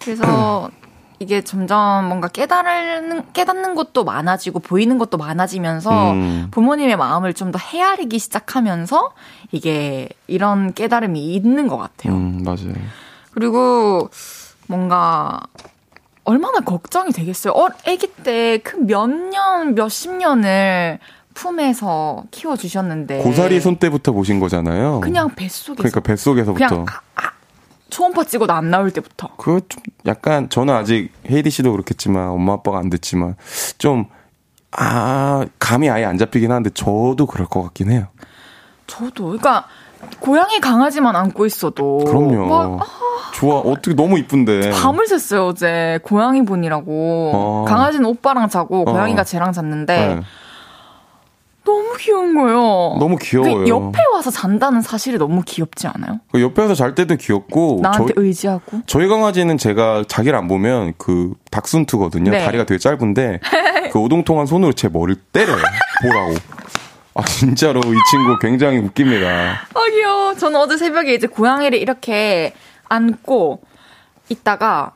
그래서 이게 점점 뭔가 깨달는 깨닫는 것도 많아지고 보이는 것도 많아지면서 음. 부모님의 마음을 좀 더 헤아리기 시작하면서 이게 이런 깨달음이 있는 것 같아요. 음, 맞아요. 그리고 뭔가 얼마나 걱정이 되겠어요. 어, 아기 때 그 몇 년, 몇십 년을 품에서 키워주셨는데. 고사리 손 때부터 보신 거잖아요. 그냥 뱃속에서. 그러니까 뱃속에서부터. 그냥 아, 아, 초음파 찍어도 안 나올 때부터. 그거 좀 약간 저는 아직 헤이디 씨도 그렇겠지만 엄마 아빠가 안 됐지만 좀 아, 감이 아예 안 잡히긴 하는데 저도 그럴 것 같긴 해요. 저도. 그러니까 고양이 강아지만 안고 있어도. 그럼요. 막, 아, 좋아. 어떻게 너무 이쁜데. 밤을 샜어요, 어제. 고양이 분이라고. 어. 강아지는 오빠랑 자고 어. 고양이가 쟤랑 잤는데 네. 너무 귀여운 거예요. 너무 귀여워요. 그 옆에 와서 잔다는 사실이 너무 귀엽지 않아요? 그 옆에서 잘 때도 귀엽고 나한테 저희, 의지하고. 저희 강아지는 제가 자기를 안 보면 그 닥순투거든요. 네. 다리가 되게 짧은데 그 오동통한 손으로 제 머리를 때려요. 보라고. 아 진짜로 이 친구 굉장히 웃깁니다. 아, 귀여워. 저는 어제 새벽에 이제 고양이를 이렇게 안고 있다가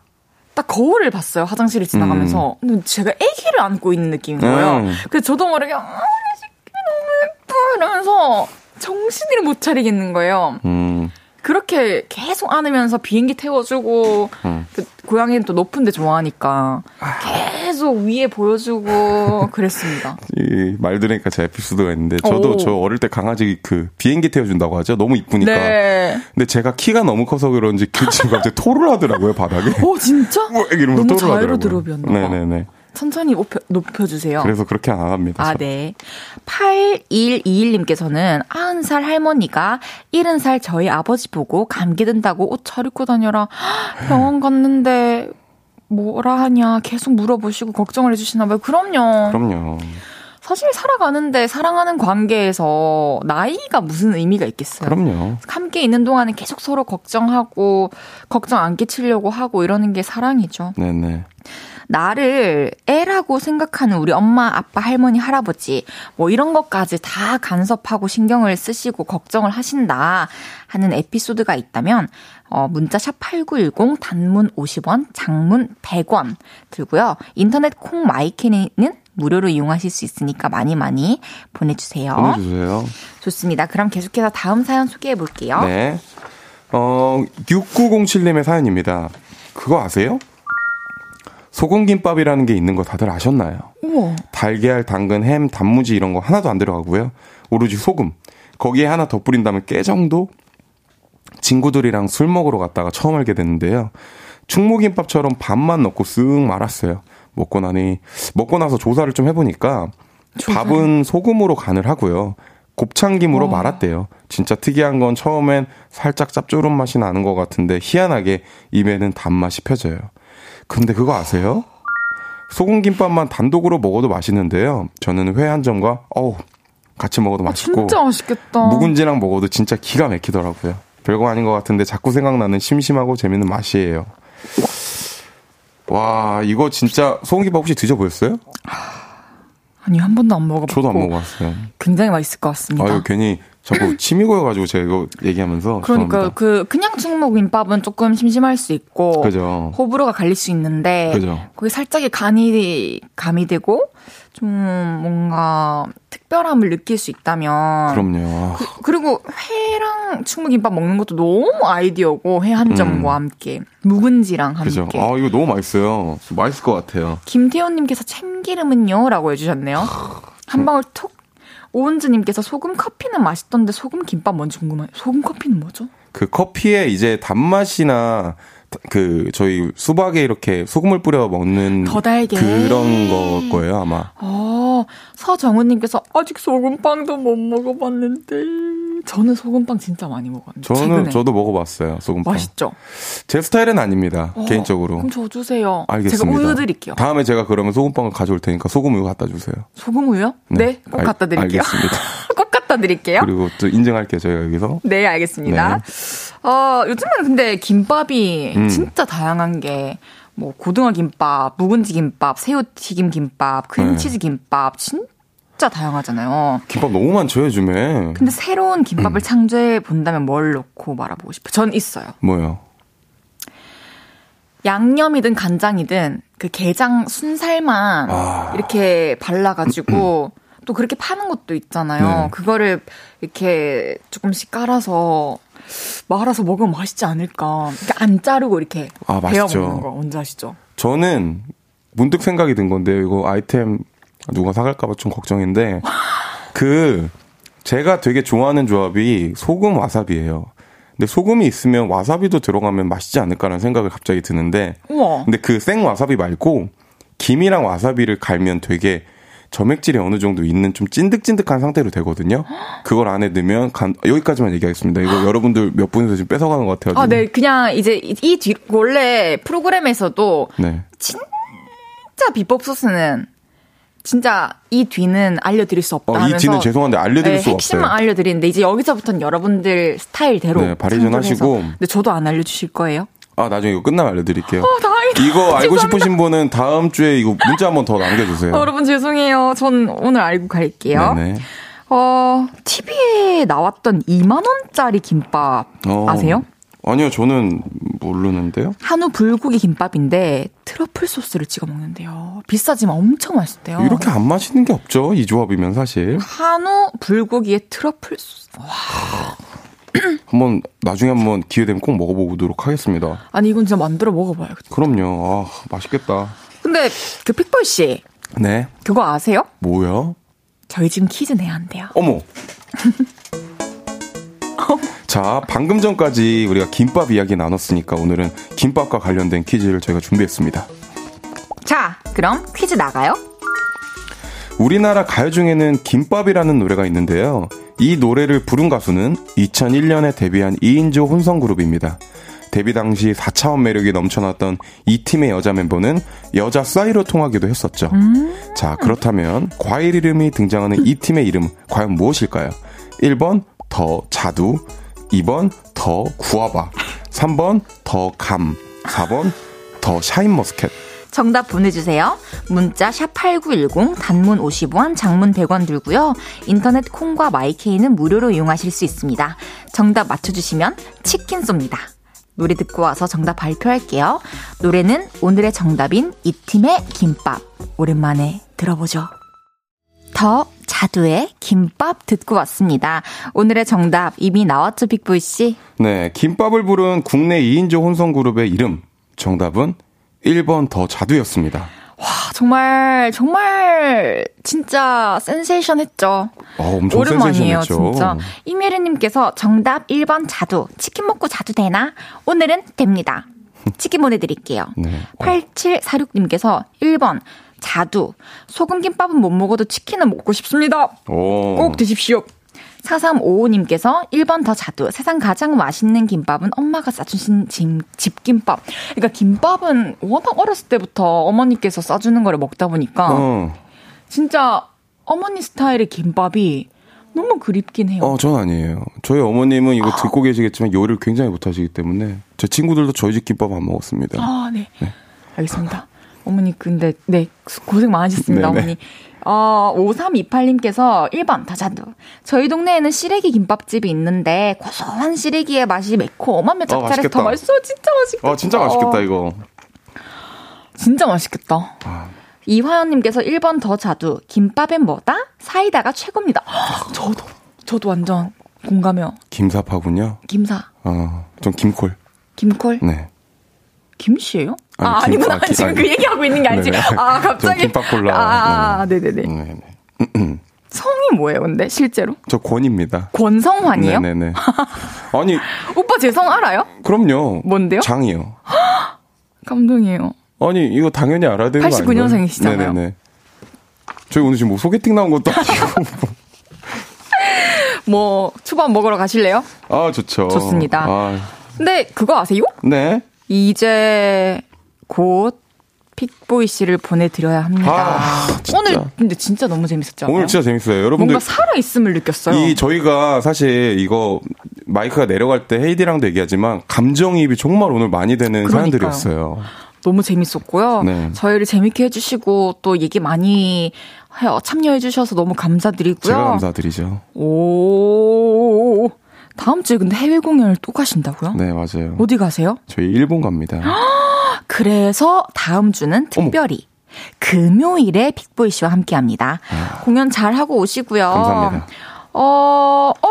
딱 거울을 봤어요. 화장실을 지나가면서. 근데 제가 아기를 안고 있는 느낌인 거예요. 음. 그래서 저도 모르게, 아, 내 새끼 너무 예뻐. 이러면서 정신을 못 차리겠는 거예요. 음, 그렇게 계속 안으면서 비행기 태워주고, 음. 그 고양이는 또 높은 데 좋아하니까 계속 위에 보여주고 그랬습니다. 이말 들으니까 제 에피소드가 있는데 저도 오. 저 어릴 때 강아지 그 비행기 태워준다고 하죠. 너무 이쁘니까. 네. 근데 제가 키가 너무 커서 그런지 그 친구가 갑자기 토를 하더라고요 바닥에. 오, 진짜? 우악 이러면서 너무 토를 하더라고요. 네네네. 천천히 높여, 높여 주세요. 그래서 그렇게 안 합니다. 아, 네. 8121님께서는 90살 할머니가 70살 저희 아버지 보고 감기 든다고 옷 잘 입고 다녀라. 병원 갔는데 뭐라 하냐 계속 물어보시고 걱정을 해주시나 봐요. 그럼요. 그럼요. 사실 살아가는데 사랑하는 관계에서 나이가 무슨 의미가 있겠어요. 그럼요. 함께 있는 동안에 계속 서로 걱정하고 걱정 안 끼치려고 하고 이러는 게 사랑이죠. 네네. 나를 애라고 생각하는 우리 엄마, 아빠, 할머니, 할아버지, 뭐 이런 것까지 다 간섭하고 신경을 쓰시고 걱정을 하신다 하는 에피소드가 있다면, 어, 문자 샵 8910, 단문 50원, 장문 100원 들고요. 인터넷 콩 마이케는 무료로 이용하실 수 있으니까 많이 많이 보내주세요. 보내주세요. 좋습니다. 그럼 계속해서 다음 사연 소개해 볼게요. 네. 어, 6907님의 사연입니다. 그거 아세요? 소금김밥이라는 게 있는 거 다들 아셨나요? 우와. 달걀, 당근, 햄, 단무지 이런 거 하나도 안 들어가고요. 오로지 소금. 거기에 하나 더 뿌린다면 깨 정도? 친구들이랑 술 먹으러 갔다가 처음 알게 됐는데요. 충무김밥처럼 밥만 넣고 쓱 말았어요. 먹고 나니, 먹고 나서 조사를 좀 해보니까 밥은 소금으로 간을 하고요. 곱창김으로 말았대요. 진짜 특이한 건 처음엔 살짝 짭조름 맛이 나는 것 같은데 희한하게 입에는 단맛이 펴져요. 근데 그거 아세요? 소금김밥만 단독으로 먹어도 맛있는데요. 저는 회 한 점과 어우 같이 먹어도 맛있고 진짜 맛있겠다. 묵은지랑 먹어도 진짜 기가 막히더라고요. 별거 아닌 것 같은데 자꾸 생각나는 심심하고 재밌는 맛이에요. 와 이거 진짜 소금김밥 혹시 드셔보셨어요? 아니, 한 번도 안 먹어봤고. 저도 안 먹어봤어요. 굉장히 맛있을 것 같습니다. 아유 괜히 자꾸 침이 고여가지고 제가 이거 얘기하면서 그러니까. 그 그냥 충무김밥은 조금 심심할 수 있고 그죠. 호불호가 갈릴 수 있는데 그죠. 거기 살짝의 간이 가미되고 좀 뭔가 특별함을 느낄 수 있다면 그럼요. 그 리고 회랑 충무김밥 먹는 것도 너무 아이디어고 회 한 점과 함께 묵은지랑 함께 음. 그죠. 아 이거 너무 맛있어요. 맛있을 것 같아요. 김태훈님께서 참기름은요? 라고 해주셨네요. 한 방울 톡. 오은주님께서 소금 커피는 맛있던데 소금 김밥 뭔지 궁금해요. 소금 커피는 뭐죠? 그 커피에 이제 단맛이나 그 저희 수박에 이렇게 소금을 뿌려 먹는 더 달게. 그런 거 거예요 아마. 어, 서정훈님께서 아직 소금빵도 못 먹어봤는데. 저는 소금빵 진짜 많이 먹었는데. 저는 최근에. 저도 먹어봤어요 소금빵. 맛있죠? 제 스타일은 아닙니다 어, 개인적으로. 그럼 저 주세요. 알겠습니다. 제가 우유 드릴게요. 다음에 제가 그러면 소금빵을 가져올 테니까 소금 우유 갖다 주세요. 소금 우유요? 네. 네, 꼭 알- 갖다 드릴게요. 알겠습니다. 꼭 갖다 드릴게요. 그리고 또 인증할게요 저희가 여기서. 네, 알겠습니다. 네. 어, 요즘은 근데 김밥이 음. 진짜 다양한 게, 뭐, 고등어 김밥, 묵은지 김밥, 새우 튀김 김밥, 크림치즈 네. 김밥, 진짜 다양하잖아요. 김밥 너무 많죠, 요즘에. 근데 새로운 음. 김밥을 창조해 본다면 뭘 넣고 말아보고 싶어요? 전 있어요. 뭐요? 양념이든 간장이든 그 게장 순살만 아. 이렇게 발라가지고 또 그렇게 파는 것도 있잖아요. 네. 그거를 이렇게 조금씩 깔아서 말아서 먹으면 맛있지 않을까. 이렇게 안 자르고 이렇게 아, 베어. 먹는 거 뭔지 아시죠? 저는 문득 생각이 든 건데 이거 아이템 누가 사갈까봐 좀 걱정인데 그 제가 되게 좋아하는 조합이 소금 와사비예요. 근데 소금이 있으면 와사비도 들어가면 맛있지 않을까라는 생각을 갑자기 드는데 우와. 근데 그 생 와사비 말고 김이랑 와사비를 갈면 되게 점액질이 어느 정도 있는 좀 찐득찐득한 상태로 되거든요. 그걸 안에 넣으면 간, 여기까지만 얘기하겠습니다. 이거 여러분들 몇 분에서 지금 뺏어가는 것 같아요. 아, 네. 그냥 이제 이, 이 뒤, 원래 프로그램에서도 네. 진짜 비법 소스는 진짜 이 뒤는 알려드릴 수 없다 어, 이 뒤는 죄송한데 알려드릴 네, 핵심만 없어요. 알려드리는데 이제 여기서부터는 여러분들 스타일대로 네, 창조해서. 하시고. 근데 저도 안 알려주실 거예요? 아, 나중에 이거 끝나면 알려드릴게요. 어, 다행이다. 이거 알고 죄송합니다. 싶으신 분은 다음 주에 이거 문자 한번 더 남겨주세요. 어, 여러분 죄송해요. 전 오늘 알고 갈게요. 네네. 어, TV에 나왔던 2만 원짜리 김밥 어, 아세요? 아니요, 저는 모르는데요. 한우 불고기 김밥인데 트러플 소스를 찍어 먹는데요. 비싸지만 엄청 맛있대요. 이렇게 안 맛있는 게 없죠. 이 조합이면 사실. 한우 불고기에 트러플 소스. 와, 한번 나중에 한번 기회 되면 꼭 먹어보도록 하겠습니다. 아니 이건 진짜 만들어 먹어봐야겠다. 그럼요. 아, 맛있겠다. 근데 그 픽보이 씨 네. 그거 아세요? 뭐야? 저희 지금 퀴즈 내야 한대요. 어머. 자, 방금 전까지 우리가 김밥 이야기 나눴으니까 오늘은 김밥과 관련된 퀴즈를 저희가 준비했습니다. 자, 그럼 퀴즈 나가요. 우리나라 가요 중에는 김밥이라는 노래가 있는데요. 이 노래를 부른 가수는 2001년에 데뷔한 2인조 혼성 그룹입니다. 데뷔 당시 4차원 매력이 넘쳐났던 이 팀의 여자 멤버는 여자 싸이로 통하기도 했었죠. 자, 그렇다면 과일 이름이 등장하는 이 팀의 이름 과연 무엇일까요? 1번 더 자두, 2번 더 구아바, 3번 더 감, 4번 더 샤인머스켓. 정답 보내주세요. 문자 샵8910 단문 50원, 장문 100원 들고요. 인터넷 콩과 마이케이는 무료로 이용하실 수 있습니다. 정답 맞춰주시면 치킨 쏩니다. 노래 듣고 와서 정답 발표할게요. 노래는 오늘의 정답인 이 팀의 김밥. 오랜만에 들어보죠. 더 자두의 김밥 듣고 왔습니다. 오늘의 정답 이미 나왔죠, 빅보이 씨? 네, 김밥을 부른 국내 2인조 혼성 그룹의 이름. 정답은 1번 더 자두였습니다. 와, 정말, 정말, 진짜 센세이션 했죠. 어, 오랜만이에요. 진짜. 이미르님께서 정답 1번 자두. 치킨 먹고 자두 되나? 오늘은 됩니다. 치킨 보내드릴게요. 네. 8746님께서 1번 자두. 소금김밥은 못 먹어도 치킨은 먹고 싶습니다. 오. 꼭 드십시오. 4355님께서 1번 더 자두. 세상 가장 맛있는 김밥은 엄마가 싸주신 집, 집김밥. 그러니까 김밥은 워낙 어렸을 때부터 어머니께서 싸주는 거를 먹다 보니까 어, 진짜 어머니 스타일의 김밥이 너무 그립긴 해요. 어, 전 아니에요. 저희 어머님은 이거 듣고 계시겠지만 요리를 굉장히 못하시기 때문에 제 친구들도 저희 집 김밥 안 먹었습니다. 아, 네. 알겠습니다. 어머니, 근데, 네, 고생 많으셨습니다, 네네. 어머니. 어, 5328님께서 1번 다자두. 저희 동네에는 시래기 김밥집이 있는데 고소한 시래기의 맛이 매콤하며 짭짤해서 맛있겠다. 더 맛있어. 진짜 맛있겠다. 아, 진짜 맛있겠다, 이거. 진짜 맛있겠다. 아. 이화연님께서 1번 더 자두. 김밥엔 뭐다? 사이다가 최고입니다. 헉, 저도, 저도 완전 공감해요. 김사파군요. 김사, 어, 좀 김콜. 김콜, 네. 김씨예요? 아니, 아, 김- 아니구나. 아, 김- 지금 아니. 그 얘기하고 있는 게 아니지. 네네. 아, 갑자기. 저 김밥 콜라. 아, 네. 네네네. 네네. 성이 뭐예요, 근데, 실제로? 저 권입니다. 권성환이요? 네네네. 아니, 오빠 제 성 알아요? 그럼요. 뭔데요? 장이요. 감동이에요. 아니, 이거 당연히 알아야 되는 거 아니에요? 89 년생이시잖아요. 네네네. 저희 오늘 지금 뭐 소개팅 나온 것도 아니고. 뭐, 초밥 먹으러 가실래요? 아, 좋죠. 좋습니다. 아, 근데 그거 아세요? 네. 이제 곧 픽보이 씨를 보내드려야 합니다. 아. 오늘 근데 진짜 너무 재밌었죠? 오늘 진짜 재밌어요. 여러분들. 뭔가 살아 있음을 느꼈어요. 이 저희가 사실 이거 마이크가 내려갈 때 헤이디랑도 얘기하지만 감정이입이 정말 오늘 많이 되는 그러니까요. 사연들이었어요. 너무 재밌었고요. 네. 저희를 재밌게 해주시고 또 얘기 많이 해- 참여해주셔서 너무 감사드리고요. 제가 감사드리죠. 오. 다음 주에 근데 해외 공연을 또 가신다고요? 네, 맞아요. 어디 가세요? 저희 일본 갑니다. 그래서 다음 주는 특별히 금요일에 빅보이 씨와 함께 합니다. 공연 잘 하고 오시고요. 아. 감사합니다. 어, 어,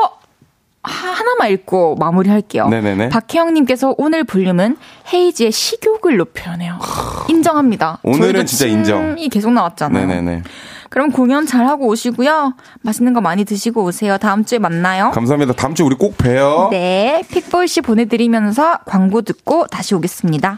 하- 하나만 읽고 마무리할게요. 네네네. 박혜영님께서 오늘 볼륨은 헤이지의 식욕을 높여내요. 인정합니다. 오늘은 진짜 인정. 침이 계속 나왔잖아요. 네네네. 그럼 공연 잘 하고 오시고요. 맛있는 거 많이 드시고 오세요. 다음 주에 만나요. 감사합니다. 다음 주에 우리 꼭 봬요. 네, 픽보이 씨 보내드리면서 광고 듣고 다시 오겠습니다.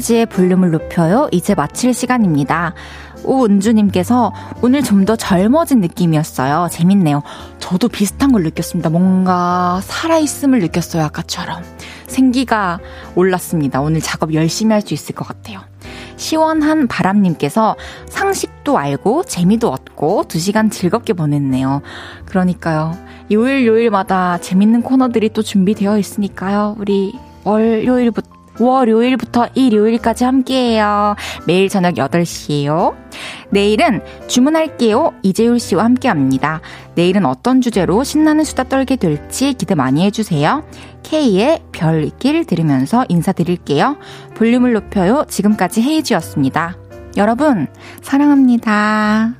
헤이지의 볼륨을 높여요. 이제 마칠 시간입니다. 오은주님께서 오늘 좀 더 젊어진 느낌이었어요. 재밌네요. 저도 비슷한 걸 느꼈습니다. 뭔가 살아있음을 느꼈어요. 아까처럼. 생기가 올랐습니다. 오늘 작업 열심히 할 수 있을 것 같아요. 시원한 바람님께서 상식도 알고 재미도 얻고 두 시간 즐겁게 보냈네요. 그러니까요. 요일 요일마다 재밌는 코너들이 또 준비되어 있으니까요. 우리 월요일부터 월요일부터 일요일까지 함께해요. 매일 저녁 8시에요. 내일은 주문할게요. 이재율 씨와 함께 합니다. 내일은 어떤 주제로 신나는 수다 떨게 될지 기대 많이 해주세요. K의 별길 들으면서 인사드릴게요. 볼륨을 높여요. 지금까지 헤이즈였습니다. 여러분, 사랑합니다.